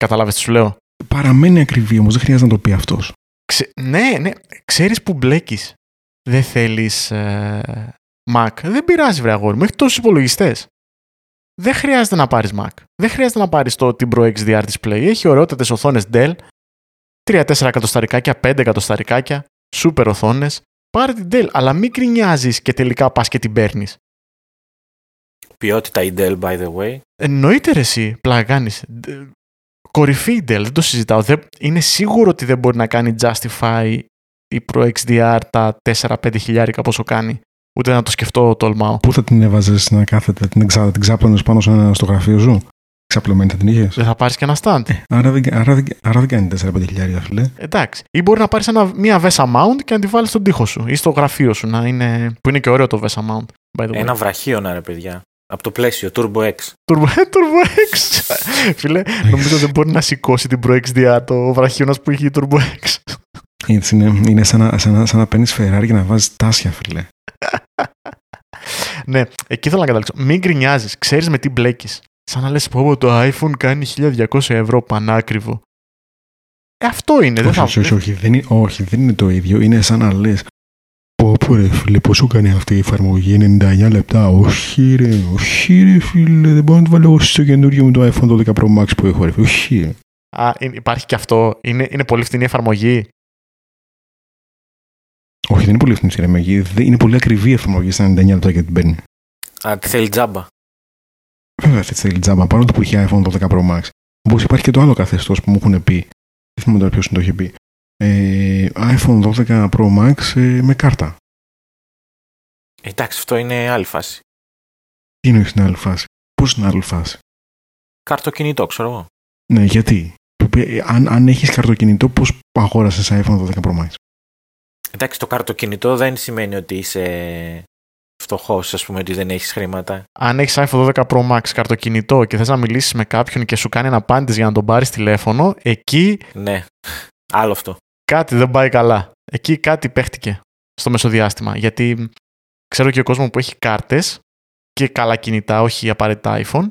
Καταλάβες τι σου λέω. Παραμένει ακριβή όμως, δεν χρειάζεται να το πει αυτός. Ξε... Ναι, ναι. Ξέρεις που μπλέκεις. Δεν θέλεις ε... Mac. Δεν πειράζει βρε αγόρι μου. Έχεις τόσους υπολογιστές. Δεν χρειάζεται να πάρεις Mac. Δεν χρειάζεται να πάρεις το Timbro XDR display. Έχει ωραιότατες οθόνες Dell. 3-4 εκατοσταρικάκια, 5 εκατοσταρικάκια. Σούπερ οθόνες. Πάρε την Dell. Αλλά μην κρινιάζεις και τελικά πας και την παίρνεις. Ποιότητα η Dell, by the way. Εννοείται ρε εσύ, πλαγάνεις. Ντε- Κορυφή η Dell, δεν το συζητάω. Δεν... Είναι σίγουρο ότι δεν μπορεί να κάνει justify η Pro XDR τα 4-5 χιλιάρικα πόσο κάνει. Ούτε να το σκεφτώ τολμάω. Πού θα την έβαζες να κάθεται, την, εξα, την ξάπλωνες πάνω σε ένα, στο γραφείο σου; Ξαπλωμένη θα την είχες; Δεν θα πάρεις και ένα stand. Άρα δεν, άρα, δεν, άρα δεν κάνει 4-5 χιλιάρια, φίλε. Εντάξει. Ή μπορεί να πάρεις ένα, μια VESA mount και να τη βάλεις στον τοίχο σου ή στο γραφείο σου. Να είναι... Που είναι και ωραίο το VESA mount. By the way. Ένα βραχίωνα, ρε παιδιά. Από το πλαίσιο, Turbo X. Turbo, Turbo X. Φίλε, νομίζω δεν μπορεί να σηκώσει την Pro XDR το βραχίωνας που είχε η Turbo X. Έτσι είναι, είναι σαν να, σαν να, σαν να παίρνεις Ferrari και να βάζεις τάσια, φίλε. ναι, εκεί θέλω να καταλήξω. Μην γκρινιάζεις, ξέρεις με τι μπλέκεις. Σαν να λες: Πω πω, το iPhone κάνει 1200 ευρώ πανάκριβο. Ε, αυτό είναι. δεν όχι, θα... όχι, όχι, όχι, δεν είναι, όχι, δεν είναι το ίδιο. Είναι σαν να λες Πω πω ρε φίλε, πόσο κάνει αυτή η εφαρμογή, 99 λεπτά. Όχι ρε, όχι ρε φίλε, δεν μπορώ να το βάλω εγώ στο καινούργιο μου το iPhone 12 Pro Max που έχω ρε. Όχι ρε. Α, είναι- υπάρχει και αυτό. Είναι, είναι πολύ φτηνή εφαρμογή. Όχι, δεν είναι πολύ φθηνή η εφαρμογή. δεν- Είναι πολύ ακριβή η εφαρμογή στα 99 λεπτά και την παίρνει. Α, τι θέλει τζάμπα. Βέβαια αυτή θέλει τζάμπα, παρόλο που είχε iPhone 12 Pro Max. Όπω υπάρχει και το άλλο καθεστώς που μου έχουν πει. Δεν θυμάμαι τώρα ποιος το είχε πει. Ε, iPhone 12 Pro Max ε, με κάρτα. Εντάξει, αυτό είναι άλλη φάση. Τι είναι στην άλλη φάση; Πώς είναι άλλη φάση; Κάρτο ξέρω εγώ. Ναι, γιατί; Το οποίο, ε, αν, αν έχεις καρτοκινητό, πώς αγόρασες iPhone 12 Pro Max; Εντάξει, το κάρτο δεν σημαίνει ότι είσαι φτωχός, ας πούμε, ότι δεν έχεις χρήματα. Αν έχεις iPhone 12 Pro Max καρτοκινητό και θες να μιλήσεις με κάποιον και σου κάνει ένα απάντηση για να τον πάρεις τηλέφωνο, εκεί Ναι, άλλο αυτό. κάτι δεν πάει καλά. Εκεί κάτι παίχτηκε στο μεσοδιάστημα. Γιατί ξέρω και ο κόσμος που έχει κάρτες και καλά κινητά, όχι απαραίτητα iPhone,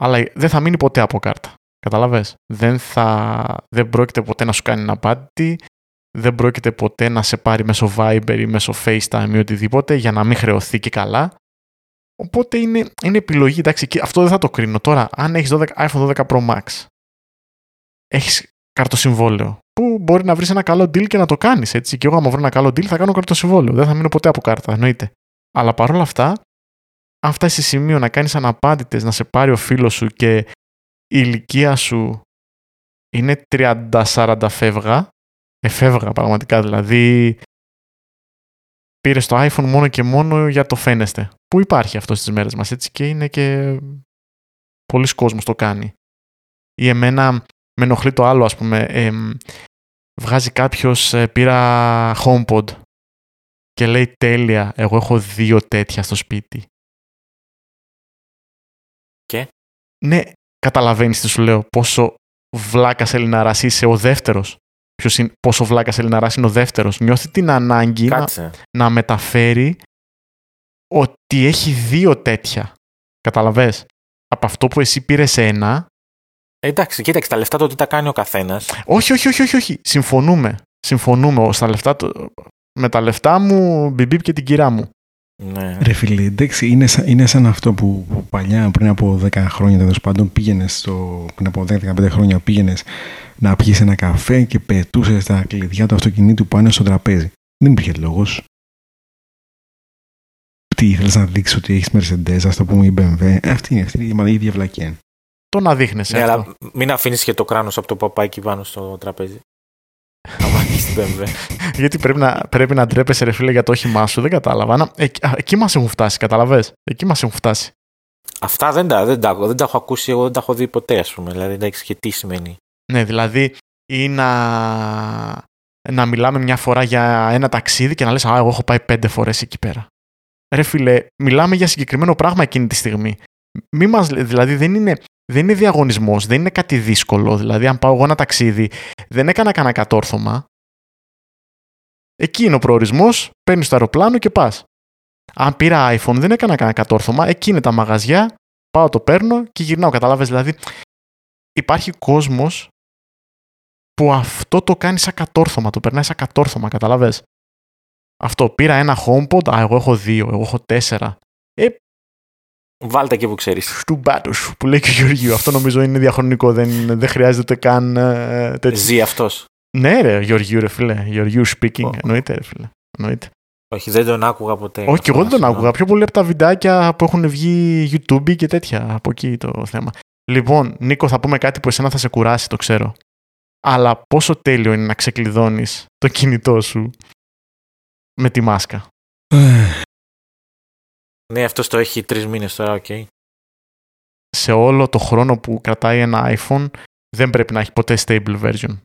αλλά δεν θα μείνει ποτέ από κάρτα. Καταλαβες; Δεν, θα, δεν πρόκειται ποτέ να σου κάνει ένα απάτη, δεν πρόκειται ποτέ να σε πάρει μέσω Viber ή μέσω FaceTime ή οτιδήποτε για να μην χρεωθεί και καλά. Οπότε είναι, είναι επιλογή. Εντάξει, και αυτό δεν θα το κρίνω. Τώρα, αν έχεις 12, iPhone 12 Pro Max, έχεις καρτοσυμβόλαιο, που μπορεί να βρεις ένα καλό deal και να το κάνεις, έτσι. Και εγώ άμα βρω ένα καλό deal θα κάνω καρτοσυμβόλαιο. Δεν θα μείνω ποτέ από κάρτα, εννοείται. Αλλά παρόλα αυτά, αν φτάσει σε σημείο να κάνεις αναπάντητες, να σε πάρει ο φίλος σου και η ηλικία σου είναι 30-40 φεύγα, εφεύγα πραγματικά δηλαδή, πήρες το iPhone μόνο και μόνο για το φαίνεστε. Που υπάρχει αυτό στις μέρες μας έτσι και είναι και πολλοί κόσμος το κάνει. Ή εμένα με ενοχλεί το άλλο ας πούμε, εμ, βγάζει κάποιος ε, πήρα HomePod και λέει τέλεια, εγώ έχω δύο τέτοια στο σπίτι. Και; Ναι, καταλαβαίνεις τι σου λέω, πόσο βλάκας Ελληναράς είσαι ο δεύτερος. Ποιος είναι, πόσο βλάκας Ελληναράς είναι ο δεύτερος. Νιώθει την ανάγκη να, Κάτσε. να μεταφέρει ότι έχει δύο τέτοια. Καταλαβες; Από αυτό που εσύ πήρες ένα. Ε, εντάξει, κοίταξε, τα λεφτά το τι τα κάνει ο καθένας. Όχι, όχι, όχι, όχι, όχι. Συμφωνούμε. Συμφωνούμε. Στα λεφτά, του- με τα λεφτά μου, μπιμπίπ και την κυρά μου. Ναι. Ρε φίλε, εντάξει, είναι, σαν, είναι σαν αυτό που, που παλιά πριν από 10 χρόνια τέλος πάντων πήγαινες στο. πριν από 10-15 χρόνια πήγαινες να πιεις ένα καφέ και πετούσες τα κλειδιά του αυτοκινήτου πάνω στο τραπέζι. Δεν υπήρχε λόγος. Τι ήθελες να δείξεις ότι έχεις Mercedes, ας το πούμε η BMW. Αυτή είναι αυτή η ίδια βλακία. Το να δείχνεις Ναι, αυτό. αλλά μην αφήνεις και το κράνος από το παπάκι πάνω στο τραπέζι. Θα έχεις την BMW. Γιατί πρέπει να, πρέπει να ντρέπεσαι, ρε φίλε, για το όχημά σου. Δεν κατάλαβα. Να, εκεί, α, εκεί μας έχουν φτάσει, καταλαβέ. Εκεί μας έχουν φτάσει. Αυτά δεν τα, δεν, τα, δεν τα έχω ακούσει εγώ, δεν τα έχω δει ποτέ, ας πούμε. Δηλαδή, εντάξει, και τι σημαίνει. Ναι, δηλαδή ή να, να μιλάμε μια φορά για ένα ταξίδι και να λες «Α, εγώ έχω πάει πέντε φορές εκεί πέρα». Ρε φίλε, μιλάμε για συγκεκριμένο πράγμα εκείνη τη στιγμή. Μη μας, λέ- δηλαδή δεν είναι, δεν είναι διαγωνισμός, δεν είναι κάτι δύσκολο. Δηλαδή αν πάω εγώ ένα ταξίδι, δεν έκανα κανένα κατόρθωμα. Εκεί είναι ο προορισμός, παίρνεις το αεροπλάνο και πας. Αν πήρα iPhone δεν έκανα κανένα κατόρθωμα, εκεί είναι τα μαγαζιά, πάω το παίρνω και γυρνάω. Καταλάβες δηλαδή, υπάρχει κόσμος που αυτό το κάνει σαν κατόρθωμα, το περνάει σαν κατόρθωμα, καταλαβες. Αυτό, πήρα ένα HomePod, α, εγώ έχω δύο, εγώ έχω τέσσερα. Ε, Βάλτε εκεί που ξέρεις. του μπάτου σου, που λέει και ο Γεωργίου. Αυτό νομίζω είναι διαχρονικό, δεν, δεν χρειάζεται καν ε, τέτοιο. Ζει αυτός. Ναι ρε, Γεωργίου ρε φίλε, Γεωργίου speaking, Ω. εννοείται ρε φίλε. Εννοείται. Όχι, δεν τον άκουγα ποτέ. Όχι, και εγώ δεν τον Συγγνώμη. άκουγα. Πιο πολύ από τα βιντεάκια που έχουν βγει YouTube και τέτοια. Από εκεί το θέμα. Λοιπόν, Νίκο, θα πούμε κάτι που εσένα θα σε κουράσει, το ξέρω. Αλλά πόσο τέλειο είναι να ξεκλειδώνεις το κινητό σου με τη μάσκα. Ναι, αυτός το έχει τρεις μήνες τώρα, οκ. Σε όλο το χρόνο που κρατάει ένα iPhone δεν πρέπει να έχει ποτέ stable version.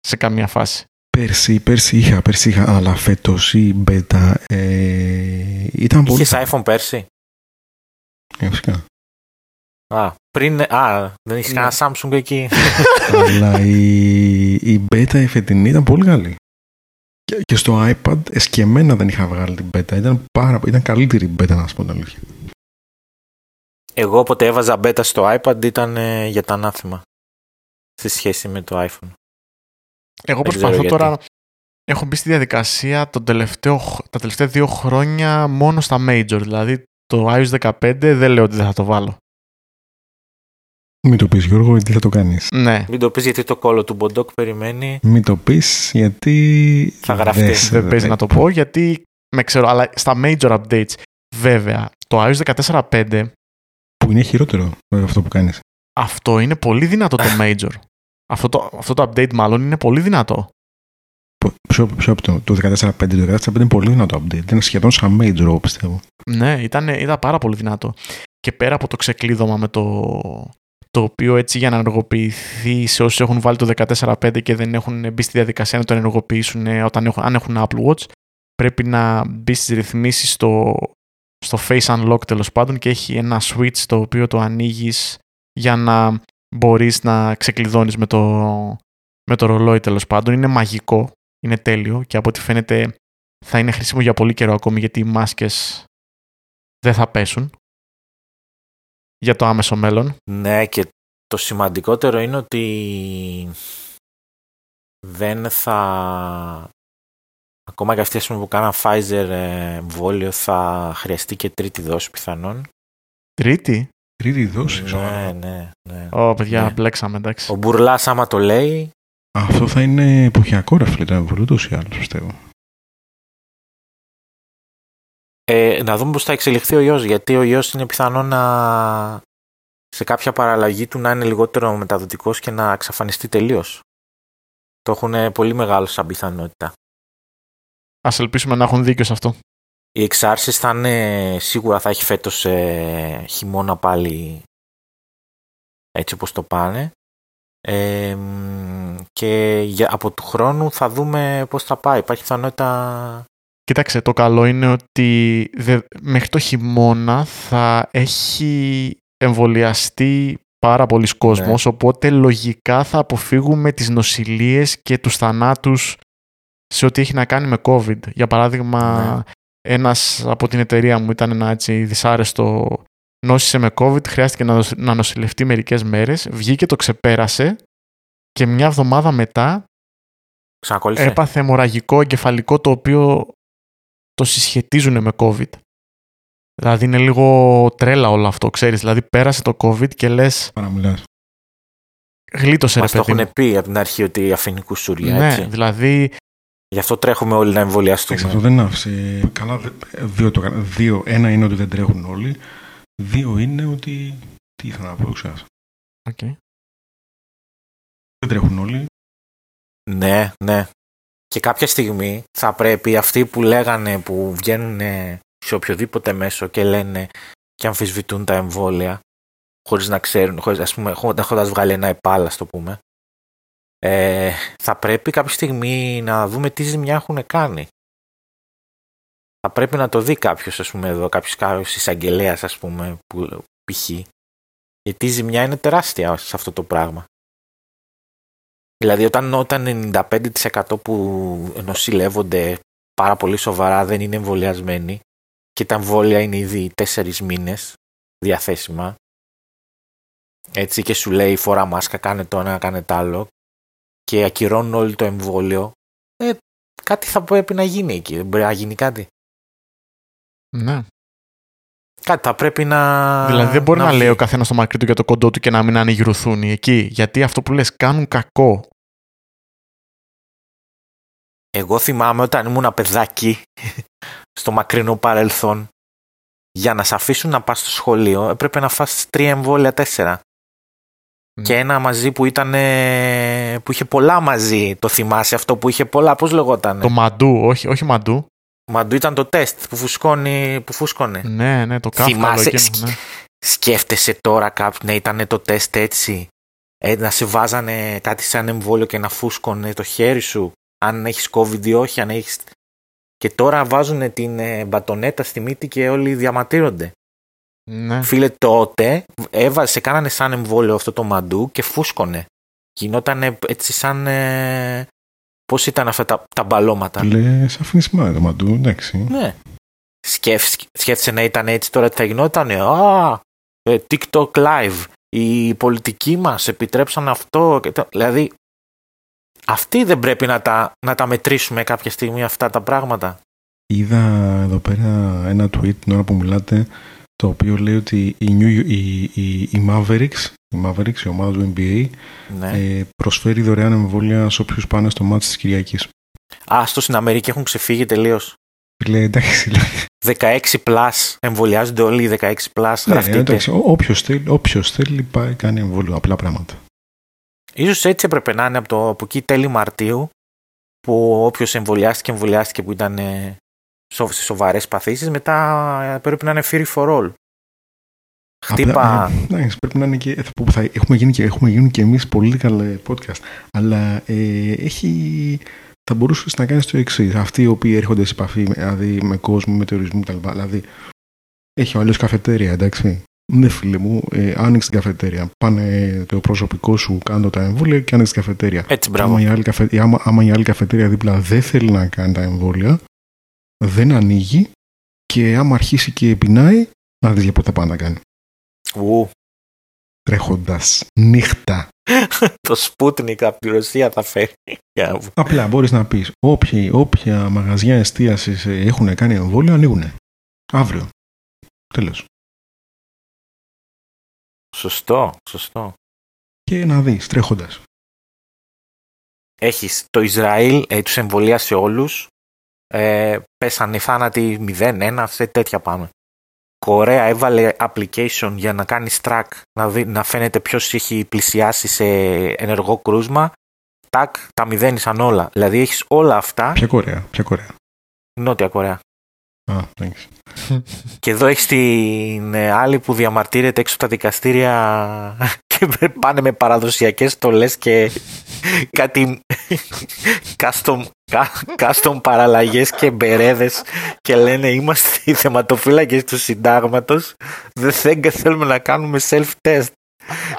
Σε καμία φάση. Πέρσι, πέρσι είχα, πέρσι είχα, αλλά φέτος η beta ε, ήταν πολύ... Είχες iPhone πέρσι; Ε, φυσικά. Α, πριν. Α, δεν είχες Ναι. κανένα Samsung εκεί; αλλά η, η beta η φετινή ήταν πολύ καλή. Και, και στο iPad εσκεμμένα δεν είχα βγάλει την beta. Ήταν, πάρα, ήταν καλύτερη η beta να σου πω την αλήθεια. Εγώ όποτε έβαζα beta στο iPad ήταν ε, για τα ανάθεμα. Σε σχέση με το iPhone. Εγώ Δεν προσπαθώ ξέρω γιατί. τώρα. Έχω μπει στη διαδικασία τον τελευταίο, χ- τα τελευταία δύο χρόνια μόνο στα major. Δηλαδή το iOS 15 δεν λέω ότι δεν θα το βάλω. Μην το πεις Γιώργο γιατί θα το κάνεις. Ναι, Μην το πεις γιατί το κόλλο του Μποντόκ περιμένει. Μην το πεις γιατί Θα γραφτεί. δεν σε- δεν παίζει να το πω γιατί με ξέρω. Αλλά στα major updates, βέβαια, το iOS 14.5 Που είναι χειρότερο από αυτό που κάνεις. αυτό είναι πολύ δυνατό το major. Αυτό το, αυτό το update μάλλον είναι πολύ δυνατό. Πο- Ποιο, ποιο από το, το 14.5. Το 14.5 είναι πολύ δυνατό update. Ήταν σχεδόν σαν major εγώ πιστεύω. Ναι, ήταν, ήταν πάρα πολύ δυνατό. Και πέρα από το ξεκλείδωμα με το, το οποίο έτσι για να ενεργοποιηθεί σε όσους έχουν βάλει το 14.5 και δεν έχουν μπει στη διαδικασία να το ενεργοποιήσουν ε, όταν έχουν, αν έχουν Apple Watch, πρέπει να μπει στις ρυθμίσεις στο, στο Face Unlock τέλος πάντων και έχει ένα switch το οποίο το ανοίγεις για να μπορείς να ξεκλειδώνεις με το, με το ρολόι τέλος πάντων. Είναι μαγικό, είναι τέλειο και από ό,τι φαίνεται θα είναι χρήσιμο για πολύ καιρό ακόμη γιατί οι μάσκες δεν θα πέσουν για το άμεσο μέλλον. Ναι, και το σημαντικότερο είναι ότι δεν θα. Ακόμα και αυτοί ας πούμε, που κάναν Pfizer ε, εμβόλιο θα χρειαστεί και τρίτη δόση πιθανόν. Τρίτη; Τρίτη δόση. Ναι, ναι, ναι. Ω, παιδιά, Ναι. μπλέξαμε, εντάξει. Ο Μπουρλάς άμα το λέει, Αυτό θα είναι εποχιακό ρε φίλε. Το εμβολίο ούτως ή άλλως πιστεύω. Ε, να δούμε πώς θα εξελιχθεί ο ιός, γιατί ο ιός είναι πιθανό να σε κάποια παραλλαγή του να είναι λιγότερο μεταδοτικός και να εξαφανιστεί τελείως. Το έχουν πολύ μεγάλο σαν πιθανότητα. Ας ελπίσουμε να έχουν δίκιο σε αυτό. Οι εξάρσεις θα είναι, σίγουρα θα έχει φέτος ε, χειμώνα πάλι έτσι όπως το πάνε. Ε, μ, και για, από του χρόνου θα δούμε πώς θα πάει. Υπάρχει πιθανότητα... Κοίταξε, το καλό είναι ότι δε- μέχρι το χειμώνα θα έχει εμβολιαστεί πάρα πολλοί κόσμος, οπότε λογικά θα αποφύγουμε τις νοσηλίες και τους θανάτους σε ό,τι έχει να κάνει με COVID. Για παράδειγμα, Ναι. ένας από την εταιρεία μου ήταν ένα έτσι δυσάρεστο νόσησε με COVID, χρειάστηκε να, νοσ- να νοσηλευτεί μερικές μέρες, βγήκε, το ξεπέρασε και μια εβδομάδα μετά Ξανακόλλησε. έπαθε αιμορραγικό εγκεφαλικό το οποίο το συσχετίζουν με COVID. Δηλαδή είναι λίγο τρέλα όλο αυτό, ξέρεις. Δηλαδή πέρασε το COVID και λες Παραμιλάς. γλίτωσε ρε Μας το παιδί μου. έχουν πει από την αρχή ότι αφήνει κουσούρια, Ναι, έτσι. δηλαδή Γι' αυτό τρέχουμε όλοι να εμβολιαστούμε. Εντάξει, αυτό δεν άφησε. Καλά, δε- δύο, το, κα- δύο, ένα είναι ότι δεν τρέχουν όλοι. Δύο είναι ότι. Τι ήθελα να πω, ξέρεις. οκ. Δεν τρέχουν όλοι. Ναι, ναι. Και κάποια στιγμή θα πρέπει αυτοί που λέγανε, που βγαίνουν σε οποιοδήποτε μέσο και λένε και αμφισβητούν τα εμβόλια, χωρίς να ξέρουν, χωρίς, ας πούμε, έχοντας βγάλει ένα επάλα, ας το πούμε, ε, θα πρέπει κάποια στιγμή να δούμε τι ζημιά έχουν κάνει. Θα πρέπει να το δει κάποιος, ας πούμε, εδώ, κάποιος, κάποιος εισαγγελέας, ας πούμε, που π.χ. Γιατί η ζημιά είναι τεράστια σε αυτό το πράγμα. Δηλαδή όταν, όταν 95% που νοσηλεύονται πάρα πολύ σοβαρά δεν είναι εμβολιασμένοι και τα εμβόλια είναι ήδη 4 μήνες διαθέσιμα έτσι και σου λέει φορά μάσκα, κάνε το ένα, κάνε το άλλο και ακυρώνουν όλοι το εμβόλιο ε, κάτι θα πρέπει να γίνει εκεί, δεν μπορεί να γίνει κάτι. Ναι. Κάτι θα πρέπει να. δηλαδή δεν μπορεί να, βγει. λέει ο καθένας το μακρύ του για το κοντό του και να μην ανοιγρουθούν εκεί. Γιατί αυτό που λες κάνουν κακό. Εγώ θυμάμαι όταν ήμουν παιδάκι στο μακρινό παρελθόν για να σε αφήσουν να πας στο σχολείο έπρεπε να φας τρία εμβόλια τέσσερα. Mm. Και ένα μαζί που ήταν ε, που είχε πολλά μαζί. Το θυμάσαι αυτό που είχε πολλά, πώς λεγόταν. Το μαντού, όχι, όχι μαντού. Μαντού ήταν το τεστ που, φουσκώνει, που φούσκωνε. Ναι, ναι, το κάφκαλο Θυμάσαι, εκείνο, σκ- ναι. Σκέφτεσαι τώρα κάποιου να ήταν το τεστ έτσι. Ε, να σε βάζανε κάτι σαν εμβόλιο και να φούσκωνε το χέρι σου. Αν έχεις COVID ή όχι, αν έχεις... Και τώρα βάζουν την ε, μπατονέτα στη μύτη και όλοι διαματήρονται. ναι. Φίλε, τότε έβαζε, σε κάνανε σαν εμβόλιο αυτό το μαντού και φούσκωνε. Γινόταν έτσι σαν... Ε, πώς ήταν αυτά τα, τα μπαλώματα; Λες, αφήνει σημάδι το μαντού, εντάξει. Ναι. Σκέφ, σκέφτεσαι να ήταν έτσι τώρα τι θα γινόταν. Α, ε, TikTok live. Οι πολιτικοί μας επιτρέψαν αυτό. Και τα- δηλαδή, αυτοί δεν πρέπει να τα, να τα μετρήσουμε κάποια στιγμή αυτά τα πράγματα. Είδα εδώ πέρα ένα tweet την ώρα που μιλάτε το οποίο λέει ότι η, New, η, η, η Mavericks, η Mavericks, η ομάδα του NBA, Ναι. ε, προσφέρει δωρεάν εμβόλια σε όποιους πάνε στο μάτς της Κυριακής. Α, στο στην Αμερική έχουν ξεφύγει τελείως. Λέει εντάξει, λέει. 16 plus, εμβολιάζονται όλοι οι 16 plus, Ναι, γραφτείτε. εντάξει, ό- όποιος θέλει, όποιος θέλει πάει κάνει εμβόλιο, απλά πράγματα. Ίσως έτσι έπρεπε να είναι από, το, από εκεί τέλη Μαρτίου, που όποιος εμβολιάστηκε, εμβολιάστηκε που ήταν ε, σο- σε σοβαρές παθήσεις, μετά ε, πρέπει να είναι free for all. Χτύπα. Απλά, ε, εντάξει, πρέπει να είναι και, θα πω, θα, έχουμε, γίνει και, έχουμε γίνει και εμείς πολύ καλά podcast, αλλά ε, έχει, θα μπορούσες να κάνεις το εξής. Αυτοί οι οποίοι έρχονται σε επαφή με, δηλαδή, με κόσμο, με τουρισμού κτλ. Δηλαδή, έχει ο άλλος καφετέρια, εντάξει. Ναι, φίλε μου, ε, άνοιξε την καφετέρια. Πάνε το προσωπικό σου, κάνω τα εμβόλια και άνοιξε την καφετέρια. Έτσι, Άμα μπράβο. η, άλλη καφε, άμα, άμα η άλλη καφετέρια δίπλα δεν θέλει να κάνει τα εμβόλια, δεν ανοίγει και άμα αρχίσει και πεινάει, να δεις για πότε πάνε να κάνει. Ου, Τρέχοντας νύχτα. το Sputnik από τη Ρωσία θα φέρει. Για να δω. Απλά μπορείς να πεις: όποια, όποια μαγαζιά εστίασης έχουν κάνει εμβόλιο, ανοίγουν. Αύριο. Τέλος. Σωστό, σωστό. Και να δεις, τρέχοντας. Έχεις το Ισραήλ, ε, τους εμβολίασε όλους. Ε, πέσανε οι θάνατοι 0-1, σε τέτοια πάμε. Κορέα έβαλε application για να κάνει track, να, δει, να φαίνεται ποιος έχει πλησιάσει σε ενεργό κρούσμα. Τάκ, τα μηδένισαν όλα. Δηλαδή έχεις όλα αυτά, Ποια Κορέα. Ποια Κορέα; Νότια Κορέα. Α, εντάξει. Και εδώ έχεις την ε, άλλη που διαμαρτύρεται έξω από τα δικαστήρια και πάνε με παραδοσιακές στολές και κάτι custom, κα- custom παραλλαγές και μπερέδες και λένε είμαστε οι θεματοφύλακες του συντάγματος δεν θε- θέλουμε να κάνουμε self-test.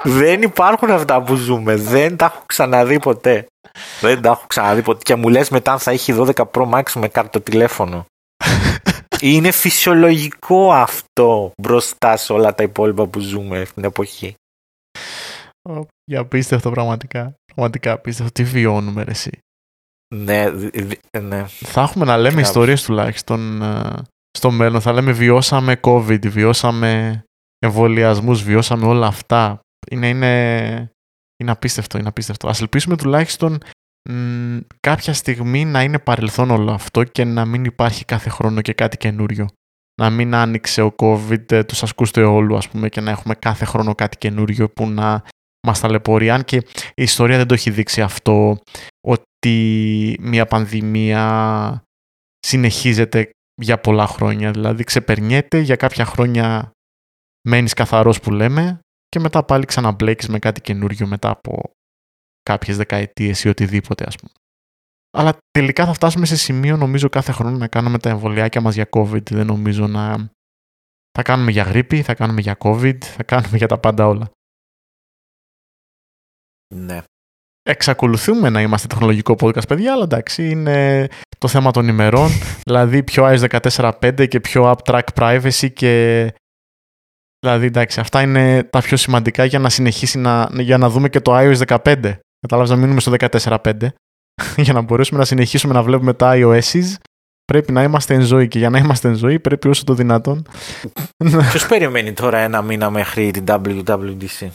Δεν υπάρχουν αυτά που ζούμε. Δεν τα έχω ξαναδεί ποτέ. Δεν τα έχω ξαναδεί ποτέ. Και μου λες μετά αν θα έχει 12 Pro Max με κάρτο τηλέφωνο. Είναι φυσιολογικό αυτό μπροστά σε όλα τα υπόλοιπα που ζούμε στην εποχή. Ω, Για απίστευτο πραγματικά. Πραγματικά απίστευτο. Τι βιώνουμε ρε εσύ. Ναι, δ- δ- ναι. Θα έχουμε να λέμε Κάπως. ιστορίες τουλάχιστον ε, στο μέλλον. Θα λέμε βιώσαμε COVID, βιώσαμε εμβολιασμούς, βιώσαμε όλα αυτά. Είναι, είναι, είναι απίστευτο, είναι απίστευτο. Ας ελπίσουμε τουλάχιστον μ, κάποια στιγμή να είναι παρελθόν όλο αυτό και να μην υπάρχει κάθε χρόνο και κάτι καινούριο. Να μην άνοιξε ο COVID, ε, τους ασκούστε όλου ας πούμε και να έχουμε κάθε χρόνο κάτι καινούριο που να μας ταλαιπωρεί. Αν και η ιστορία δεν το έχει δείξει αυτό ότι μια πανδημία συνεχίζεται για πολλά χρόνια. Δηλαδή ξεπερνιέται, για κάποια χρόνια μένεις καθαρός που λέμε και μετά πάλι ξαναμπλέκεις με κάτι καινούριο μετά από κάποιες δεκαετίες ή οτιδήποτε ας πούμε. Αλλά τελικά θα φτάσουμε σε σημείο νομίζω κάθε χρόνο να κάνουμε τα εμβολιάκια μας για COVID. Δεν νομίζω να... Θα κάνουμε για γρήπη, θα κάνουμε για COVID, θα κάνουμε για τα πάντα όλα. Ναι. Εξακολουθούμε να είμαστε τεχνολογικό podcast, παιδιά, αλλά εντάξει, είναι το θέμα των ημερών. δηλαδή, πιο iOS 14.5 και πιο App Track Privacy και... Δηλαδή, εντάξει, αυτά είναι τα πιο σημαντικά για να συνεχίσει να, για να δούμε και το iOS 15. Κατάλαβες να μείνουμε στο 14.5 για να μπορέσουμε να συνεχίσουμε να βλέπουμε τα iOS πρέπει να είμαστε εν ζωή και για να είμαστε εν ζωή πρέπει όσο το δυνατόν Ποιος περιμένει τώρα ένα μήνα μέχρι την WWDC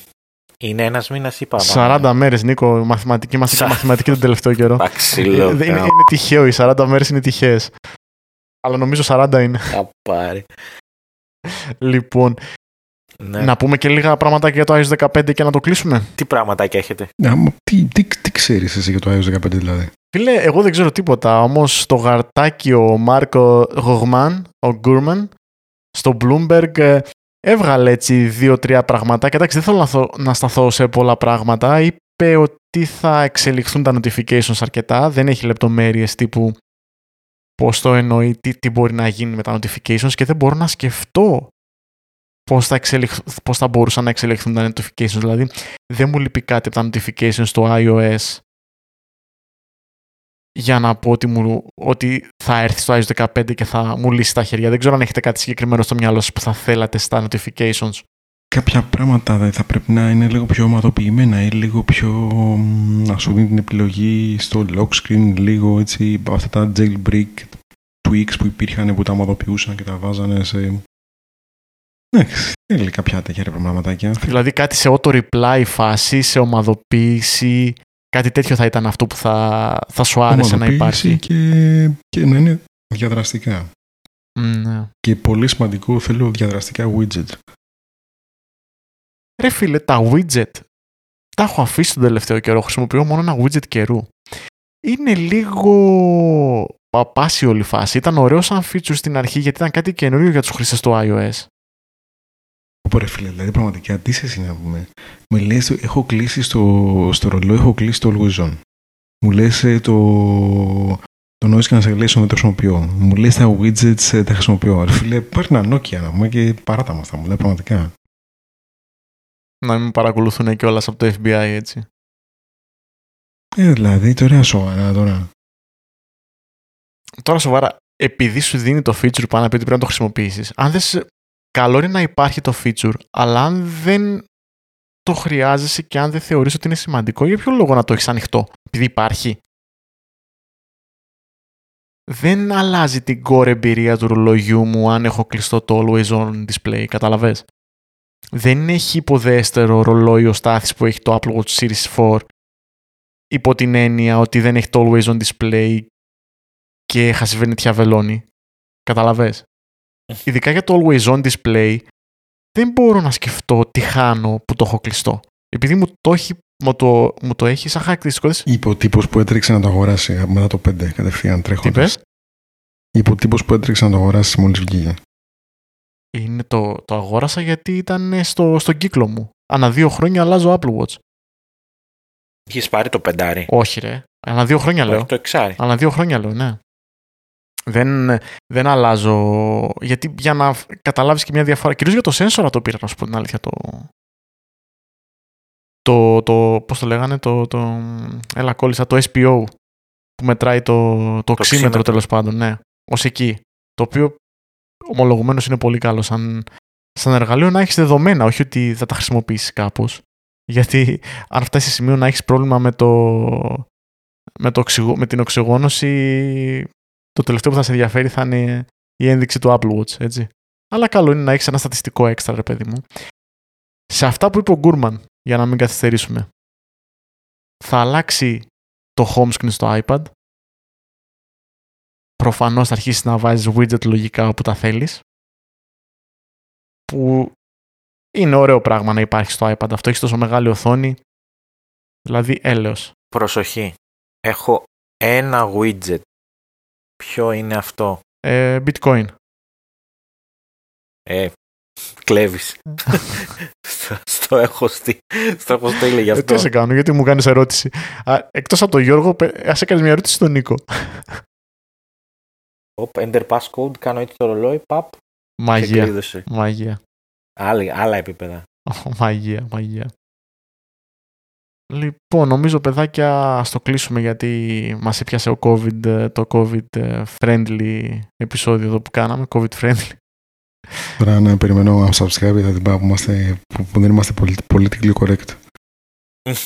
είναι ένας μήνας ή 40 μέρες, Νίκο, μαθηματική, μαθήκα μαθηματική τον τελευταίο καιρό. Εντάξει, είναι, είναι, είναι τυχαίο, οι 40 μέρες είναι τυχαίες. Αλλά νομίζω 40 είναι. Θα πάρει. Λοιπόν, ναι. Να πούμε και λίγα πράγματα για το iOS 15 και να το κλείσουμε. Τι πραγματάκια έχετε; Ναι, τι, τι, τι ξέρεις εσύ για το iOS 15 δηλαδή; Φίλε, εγώ δεν ξέρω τίποτα. Όμως το γαρτάκι ο Μάρκο Γογμάν, ο Γκούρμαν, στο Bloomberg ε, έβγαλε έτσι δύο-τρία πραγματάκια. Εντάξει, δεν θέλω να, να σταθώ σε πολλά πράγματα. Είπε ότι θα εξελιχθούν τα notifications αρκετά. Δεν έχει λεπτομέρειες τύπου πώς το εννοεί, τι, τι μπορεί να γίνει με τα notifications και δεν μπορώ να σκεφτώ πώς θα, εξελιχ... πώς θα μπορούσαν να εξελιχθούν τα notifications. Δηλαδή, δεν μου λείπει κάτι από τα notifications στο iOS για να πω ότι, μου, ότι θα έρθει στο iOS 15 και θα μου λύσει τα χέρια. Δεν ξέρω αν έχετε κάτι συγκεκριμένο στο μυαλό σας που θα θέλατε στα notifications. Κάποια πράγματα θα πρέπει να είναι λίγο πιο ομαδοποιημένα ή λίγο πιο να σου δίνει την επιλογή στο lock screen, λίγο έτσι αυτά τα jailbreak tweaks που υπήρχαν που τα ομαδοποιούσαν και τα βάζανε σε ναι, θέλει κάποια τέτοια πραγματάκια. Δηλαδή κάτι σε auto reply φάση, σε ομαδοποίηση, κάτι τέτοιο θα ήταν αυτό που θα, θα σου άρεσε να υπάρχει. Και, και να είναι διαδραστικά. Ναι. Και πολύ σημαντικό θέλω διαδραστικά widget. Ρε φίλε, τα widget τα έχω αφήσει τον τελευταίο καιρό. Χρησιμοποιώ μόνο ένα widget καιρού. Είναι λίγο παπάσι όλη η φάση. Ήταν ωραίο σαν feature στην αρχή γιατί ήταν κάτι καινούριο για τους χρήστες του iOS. Πω φίλε, δηλαδή πραγματικά τι σε να πούμε. Με λες, έχω κλείσει στο, στο ρολόι, έχω κλείσει το Always On. Μου λες ε, το, το noise cancellation δεν το χρησιμοποιώ. Μου λες τα widgets ε, τα χρησιμοποιώ. Ρε φίλε, πάρει ένα Nokia να πούμε και παράτα μας τα μου λέει πραγματικά. Να μην παρακολουθούν κιόλα από το FBI έτσι. Ε, δηλαδή, τώρα σοβαρά τώρα. Τώρα σοβαρά, επειδή σου δίνει το feature πάνω επειδή πρέπει να το χρησιμοποιήσεις, αν δεν καλό είναι να υπάρχει το feature, αλλά αν δεν το χρειάζεσαι και αν δεν θεωρείς ότι είναι σημαντικό, για ποιο λόγο να το έχεις ανοιχτό, επειδή υπάρχει; Δεν αλλάζει την core εμπειρία του ρολογιού μου αν έχω κλειστό το Always On display, καταλαβες. Δεν έχει υποδέστερο ρολόι ο Στάθης που έχει το Apple Watch Series 4 υπό την έννοια ότι δεν έχει το Always On display και χασιβερνητιά βελόνι. Καταλαβες ειδικά για το Always On display, δεν μπορώ να σκεφτώ τι χάνω που το έχω κλειστό. Επειδή μου το έχει, μου το, μου το έχει σαν χαρακτηριστικό. Είπε ο τύπο που έτρεξε να το αγοράσει μετά το 5 κατευθείαν τρέχοντας. Είπε ο τύπο που έτρεξε να το αγοράσει μόλις βγήκε. Είναι το, το αγόρασα γιατί ήταν στο, στον κύκλο μου. Ανά δύο χρόνια αλλάζω Apple Watch. Είχε πάρει το πεντάρι; Όχι, ρε. Ανά δύο χρόνια λέω. Το εξάρι. Ανά δύο χρόνια λέω, ναι δεν, δεν αλλάζω. Γιατί για να καταλάβεις και μια διαφορά. Κυρίως για το sensor το πήρα, να σου πω την αλήθεια. Το, το, το πώς το λέγανε, το, το, έλα κόλλησα, το SPO που μετράει το, το, το οξύμετρο τέλος πάντων, ναι, ως εκεί. Το οποίο ομολογουμένως είναι πολύ καλό σαν, σαν εργαλείο να έχεις δεδομένα, όχι ότι θα τα χρησιμοποιήσεις κάπως. Γιατί αν φτάσεις σε σημείο να έχεις πρόβλημα με, το, με, το με την οξυγόνωση, το τελευταίο που θα σε ενδιαφέρει θα είναι η ένδειξη του Apple Watch, έτσι. Αλλά καλό είναι να έχεις ένα στατιστικό έξτρα, ρε παιδί μου. Σε αυτά που είπε ο Γκούρμαν, για να μην καθυστερήσουμε, θα αλλάξει το home screen στο iPad; Προφανώς θα αρχίσεις να βάζεις widget λογικά όπου τα θέλεις. Που είναι ωραίο πράγμα να υπάρχει στο iPad. Αυτό έχεις τόσο μεγάλη οθόνη. Δηλαδή έλεος. Προσοχή. Έχω ένα widget. Ποιο είναι αυτό; Ε, Bitcoin. Ε, κλέβεις. στο, στο έχω στείλει. Στο έχω στείλει γι' Ε, αυτό. τι σε κάνω, γιατί μου κάνεις ερώτηση. Α, εκτός από τον Γιώργο, πε- ας έκανες μια ερώτηση στον Νίκο. Οπ, Enter passcode, κάνω έτσι το ρολόι, παπ, και Μαγεία. κλείδωσε. Μαγεία. Άλλη, άλλα επίπεδα. Μαγεία, μαγεία. Λοιπόν, νομίζω παιδάκια ας το κλείσουμε γιατί μας έπιασε ο COVID, ε, το COVID ε, friendly επεισόδιο εδώ που κάναμε, COVID friendly. Τώρα να περιμένω unsubscribe θα την πάω που, είμαστε, που, που δεν είμαστε πολι- politically correct.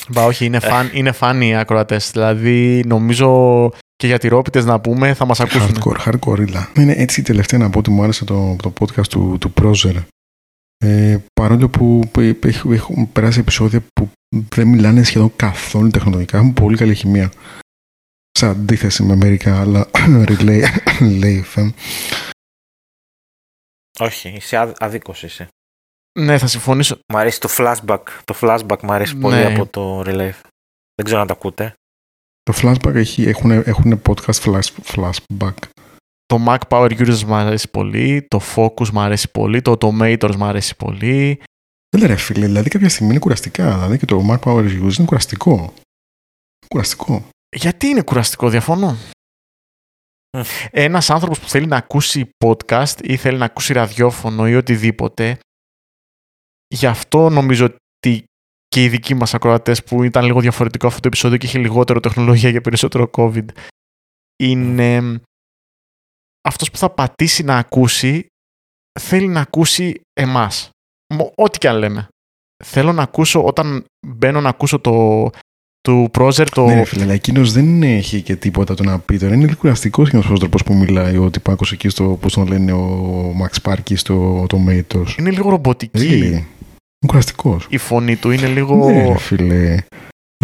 Μπα, όχι, είναι, φαν, είναι funny οι ακροατές. Δηλαδή, νομίζω και για τυρόπιτες να πούμε θα μας ακούσουν. Hardcore, hardcore ήλα. Είναι έτσι τελευταία να πω ότι μου άρεσε το, το podcast του, του Prozer. Ε, παρόλο που ε, έχ- έχουν περάσει επεισόδια που δεν μιλάνε σχεδόν καθόλου τεχνολογικά, έχουν πολύ καλή χημεία. Σε αντίθεση με μερικά άλλα relay, relay FM. Όχι, είσαι άδ- αδίκος είσαι. Ναι, θα συμφωνήσω. Μ' αρέσει το flashback. Το flashback μ' αρέσει πολύ Ναι. από το relay. Δεν ξέρω αν τα ακούτε. Το flashback έχει, έχουν, έχουν podcast flash, flashback. Το Mac Power Users μου αρέσει πολύ, το Focus μου αρέσει πολύ, το Automators μου αρέσει πολύ. Δεν ρε φίλε, δηλαδή κάποια στιγμή είναι κουραστικά. Δηλαδή και το Mac Power Use είναι κουραστικό. Κουραστικό. Γιατί είναι κουραστικό, διαφωνώ. Μμ. Ένας άνθρωπος που θέλει να ακούσει podcast ή θέλει να ακούσει ραδιόφωνο ή οτιδήποτε, γι' αυτό νομίζω ότι και οι δικοί μας ακροατές που ήταν λίγο διαφορετικό αυτό το επεισόδιο και είχε λιγότερο τεχνολογία και περισσότερο COVID, είναι αυτός που θα πατήσει να ακούσει θέλει να ακούσει εμάς. Μο- Ό,τι και αν λέμε. Θέλω να ακούσω, όταν μπαίνω να ακούσω το, του Prozer, το, Ναι, ρε φίλε, αλλά εκείνος δεν έχει και τίποτα το να πει τώρα. Είναι λίγο κουραστικός και ο τρόπο που μιλάει ο τυπάκος εκεί στο, πώς τον λένε, ο Max Parky στο Tomatoes. είναι λίγο ρομποτική. Really. Είναι κουραστικός. Η φωνή του είναι λίγο... Ναι, ρε φίλε.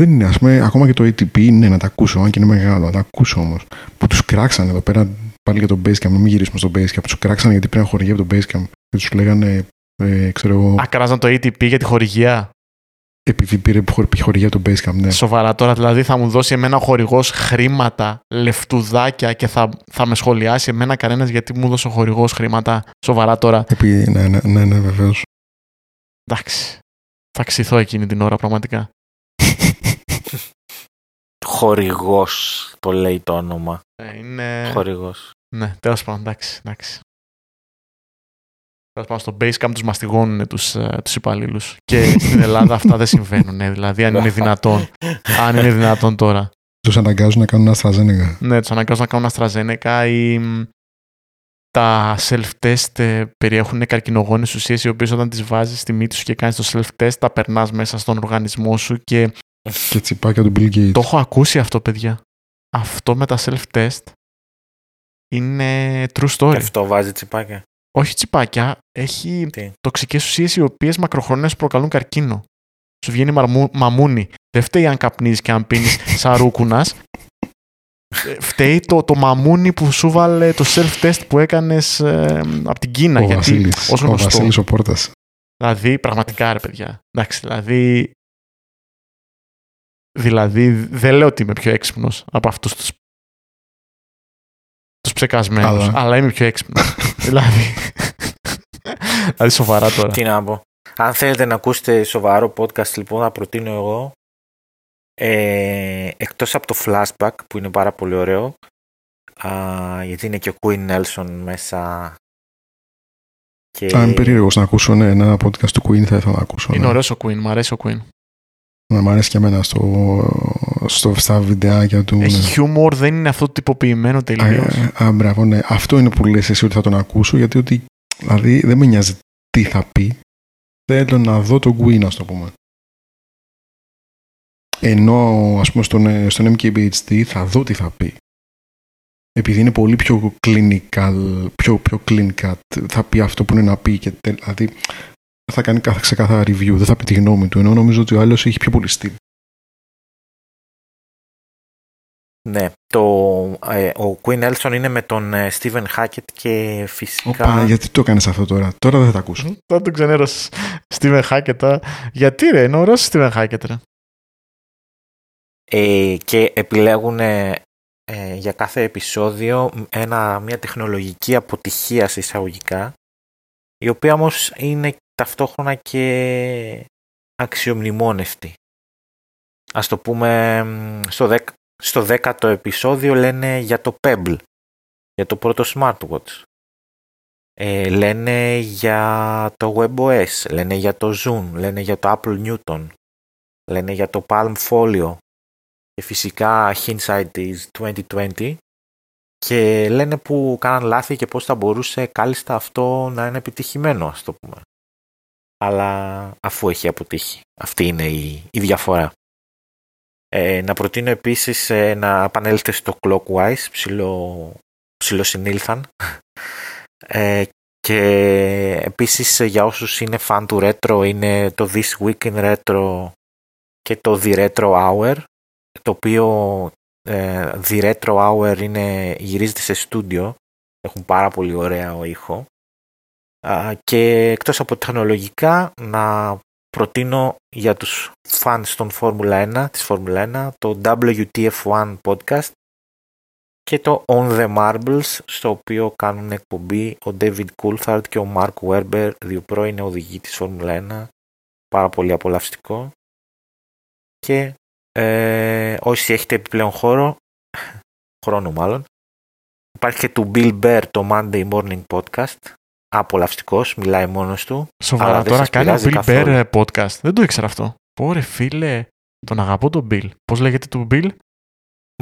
Δεν είναι, ας πούμε, ακόμα και το ATP είναι να τα ακούσω, αν και είναι μεγάλο, να τα ακούσω όμως. Που τους κράξανε εδώ πέρα πάλι για το Basecamp, να μην γυρίσουμε στο Basecamp. Τους κράξανε γιατί πήραν χορηγία από το Basecamp. Και τους λέγανε, ε, ξέρω εγώ, Ακράζαν το ATP για τη χορηγία. επειδή πήρε χορ- χορηγία από το Basecamp, ναι. Σοβαρά τώρα, δηλαδή θα μου δώσει εμένα ο χορηγός χρήματα, λεφτουδάκια και θα, θα με σχολιάσει εμένα κανένας γιατί μου δώσε ο χορηγός χρήματα. Σοβαρά τώρα. Επειδή, ναι, ναι, ναι, ναι βεβαίως. Εντάξει. Θα ξυθώ εκείνη την ώρα πραγματικά. Χορηγός το λέει το όνομα. Ε, είναι... Χορηγός. Ναι, τέλος πάντων, εντάξει. εντάξει. Τέλος πάντων, στο Basecamp τους μαστιγώνουν τους τους υπαλλήλους. Και στην Ελλάδα αυτά δεν συμβαίνουν. ε, Δηλαδή, αν είναι δυνατόν. αν είναι δυνατόν τώρα. Τους αναγκάζουν να κάνουν AstraZeneca. Ναι, τους αναγκάζουν να κάνουν AstraZeneca ή μ, τα self-test ε, περιέχουν καρκινογόνες ουσίες οι οποίες όταν τις βάζεις στη μύτη σου και κάνεις το self-test τα περνάς μέσα στον οργανισμό σου και Και τσιπάκια του Bill Gates. το έχω ακούσει αυτό παιδιά. Αυτό με τα self-test είναι true Και story. αυτό βάζει τσιπάκια. Όχι τσιπάκια, έχει Τι; τοξικές ουσίες οι οποίες μακροχρόνια προκαλούν καρκίνο. Σου βγαίνει μαρμού, μαμούνι. Δεν φταίει αν καπνίζεις και αν πίνεις σαν ρούκουνας. Ε, Φταίει το, το μαμούνι που σου βάλε το self-test που έκανες ε, από την Κίνα. ο γιατί Βασίλης, ως ο γνωστό, Βασίλης ο Πόρτας. δηλαδή πραγματικά ρε παιδιά. Εντάξει, δηλαδή, δηλαδή δεν λέω ότι είμαι πιο έξυπνος από αυτούς τους, τους ψεκασμένους, Αλλά. αλλά, είμαι πιο έξυπνος. δηλαδή, δηλαδή σοβαρά τώρα. Τι να πω. Αν θέλετε να ακούσετε σοβαρό podcast, λοιπόν, θα προτείνω εγώ. Ε, εκτός από το flashback, που είναι πάρα πολύ ωραίο, α, γιατί είναι και ο Queen Nelson μέσα. Και... Αν είμαι περίεργος να ακούσω ναι, ένα podcast του Queen θα ήθελα να ακούσω. Είναι ναι. ωραίος ο Queen, μου αρέσει ο Queen. Να μ' αρέσει και εμένα στο, στο, στα βιντεάκια του. ναι. Έχει χιούμορ, δεν είναι αυτό το τυποποιημένο Α, τελείω. α, μπράβο, ναι. Αυτό είναι που λες εσύ ότι θα τον ακούσω, γιατί ότι, δηλαδή δεν με νοιάζει τι θα πει. Θέλω να δω τον Queen, ας το πούμε. Ενώ, ας πούμε, στον, ε, στον MKBHD θα δω τι θα πει. επειδή είναι πολύ πιο clinical, πιο, πιο clean cut, θα πει αυτό που είναι να πει και δηλαδή θα κάνει κάθε ξεκάθαρα review, δεν θα πει τη γνώμη του, ενώ νομίζω ότι ο άλλος έχει πιο πολύ στυλ. Ναι, το, ε, ο Queen Elson είναι με τον ε, Steven Hackett και φυσικά... Οπα, γιατί το έκανες αυτό τώρα, τώρα δεν θα τα ακούσω. Τώρα τον ξενέρωσες Steven Hackett, γιατί ρε, είναι ωραίος Steven Hackett ρε. Ε, και επιλέγουν ε, για κάθε επεισόδιο ένα, μια τεχνολογική αποτυχία σε εισαγωγικά η οποία όμως είναι ταυτόχρονα και αξιομνημόνευτη. Ας το πούμε στο, δεκ, στο δέκατο επεισόδιο λένε για το Pebble, για το πρώτο smartwatch. Ε, λένε για το WebOS, λένε για το Zoom, λένε για το Apple Newton, λένε για το Palm Folio και φυσικά Hindsight is 2020 και λένε που κάναν λάθη και πώς θα μπορούσε κάλλιστα αυτό να είναι επιτυχημένο ας το πούμε. Αλλά αφού έχει αποτύχει. Αυτή είναι η, η διαφορά. Ε, να προτείνω επίσης ε, να επανέλθετε στο Clockwise, ψηλό, ψηλοσυνήλθαν. Ε, και επίσης για όσους είναι φαν του retro είναι το This Week in Retro και το The Retro Hour το οποίο ε, The Retro Hour είναι, γυρίζεται σε στούντιο έχουν πάρα πολύ ωραία ήχο και εκτός από τεχνολογικά να προτείνω για τους fans των Formula 1, της Formula 1 το WTF1 podcast και το On the Marbles στο οποίο κάνουν εκπομπή ο David Coulthard και ο Mark Werber δύο πρώην οδηγοί της Formula 1 πάρα πολύ απολαυστικό. Και ε, όσοι έχετε επιπλέον χώρο χρόνο μάλλον υπάρχει και του Bill Bear το Monday Morning Podcast απολαυστικός, μιλάει μόνος του. Σοβαρά τώρα κάνει ο Bill Bear ε, podcast. Δεν το ήξερα αυτό. Πόρε φίλε, τον αγαπώ τον Bill. Πώς λέγεται το Bill?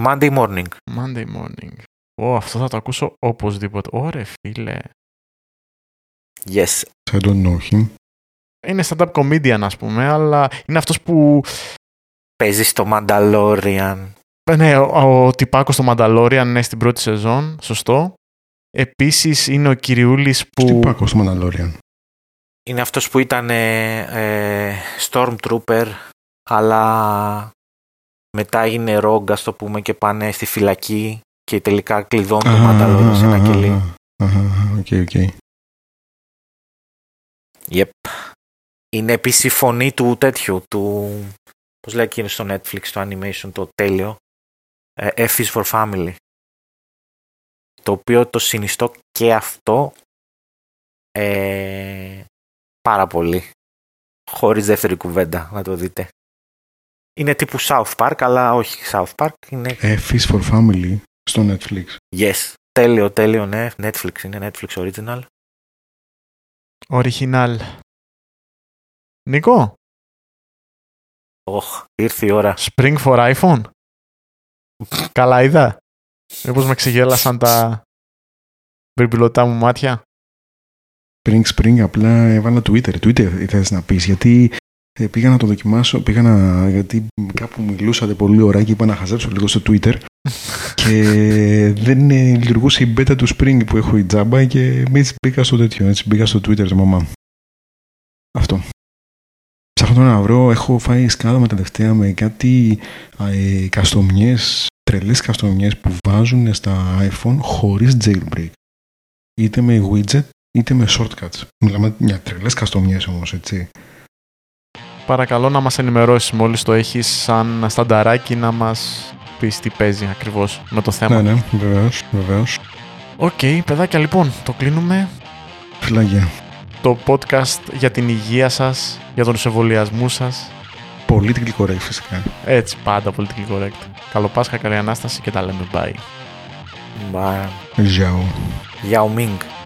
Monday morning. Monday morning. Ω, αυτό θα το ακούσω οπωσδήποτε. Ωρε φίλε. Yes. I don't know him. Είναι stand-up comedian ας πούμε, αλλά είναι αυτός που... Παίζει στο Mandalorian. Ε, ναι, ο, ο τυπάκος στο Mandalorian είναι στην πρώτη σεζόν, σωστό. Επίσης είναι ο Κυριούλης που... Τυπάκο στο Mandalorian. Είναι αυτός που ήταν ε, ε, Stormtrooper, αλλά μετά έγινε Rogue, ας το πούμε, και πάνε στη φυλακή και τελικά κλειδώνουν το Mandalorian σε ένα κελί. OK, OK. Yep. Είναι επίσης η φωνή του τέτοιου, του... Πώς λέει εκείνος στο Netflix, το animation, το τέλειο. Ε, F is for Family το οποίο το συνιστώ και αυτό ε, πάρα πολύ. Χωρίς δεύτερη κουβέντα, να το δείτε. Είναι τύπου South Park, αλλά όχι South Park. Είναι... Ε, Fish for Family στο Netflix. Yes. Τέλειο, τέλειο, ναι. Netflix είναι, Netflix Original. Original. Νίκο; Οχ, ήρθε η ώρα. Spring for iPhone; Καλά είδα. Μήπως με ξεγέλασαν τα μπερμπιλωτά μου μάτια; Spring Spring απλά έβαλα Twitter. Twitter θες να πεις γιατί ε, πήγα να το δοκιμάσω, πήγα να, γιατί κάπου μιλούσατε πολύ ωραία και είπα να χαζέψω λίγο στο Twitter και δεν ε, λειτουργούσε η beta του Spring που έχω η τζάμπα και έτσι πήγα στο τέτοιο, έτσι πήγα στο Twitter τη μαμά. Αυτό. Ψάχνω να βρω, έχω φάει σκάδα με τελευταία με κάτι ε, καστομιές τρελές καστομιές που βάζουν στα iPhone χωρίς jailbreak. Είτε με widget, είτε με shortcuts. Μιλάμε για τρελές καστομιές όμως, έτσι. Παρακαλώ να μας ενημερώσεις μόλις το έχεις σαν στανταράκι να μας πεις τι παίζει ακριβώς με το θέμα. Ναι, ναι, βεβαίως, βεβαίως. OK, okay, παιδάκια, λοιπόν, το κλείνουμε. Φιλάκια. Το podcast για την υγεία σας, για τον εμβολιασμού σας, Πολιτικά correct φυσικά. Έτσι, πάντα πολιτικά correct. Καλό Πάσχα, καλή Ανάσταση και τα λέμε bye. Bye. Yao. Yao Ming.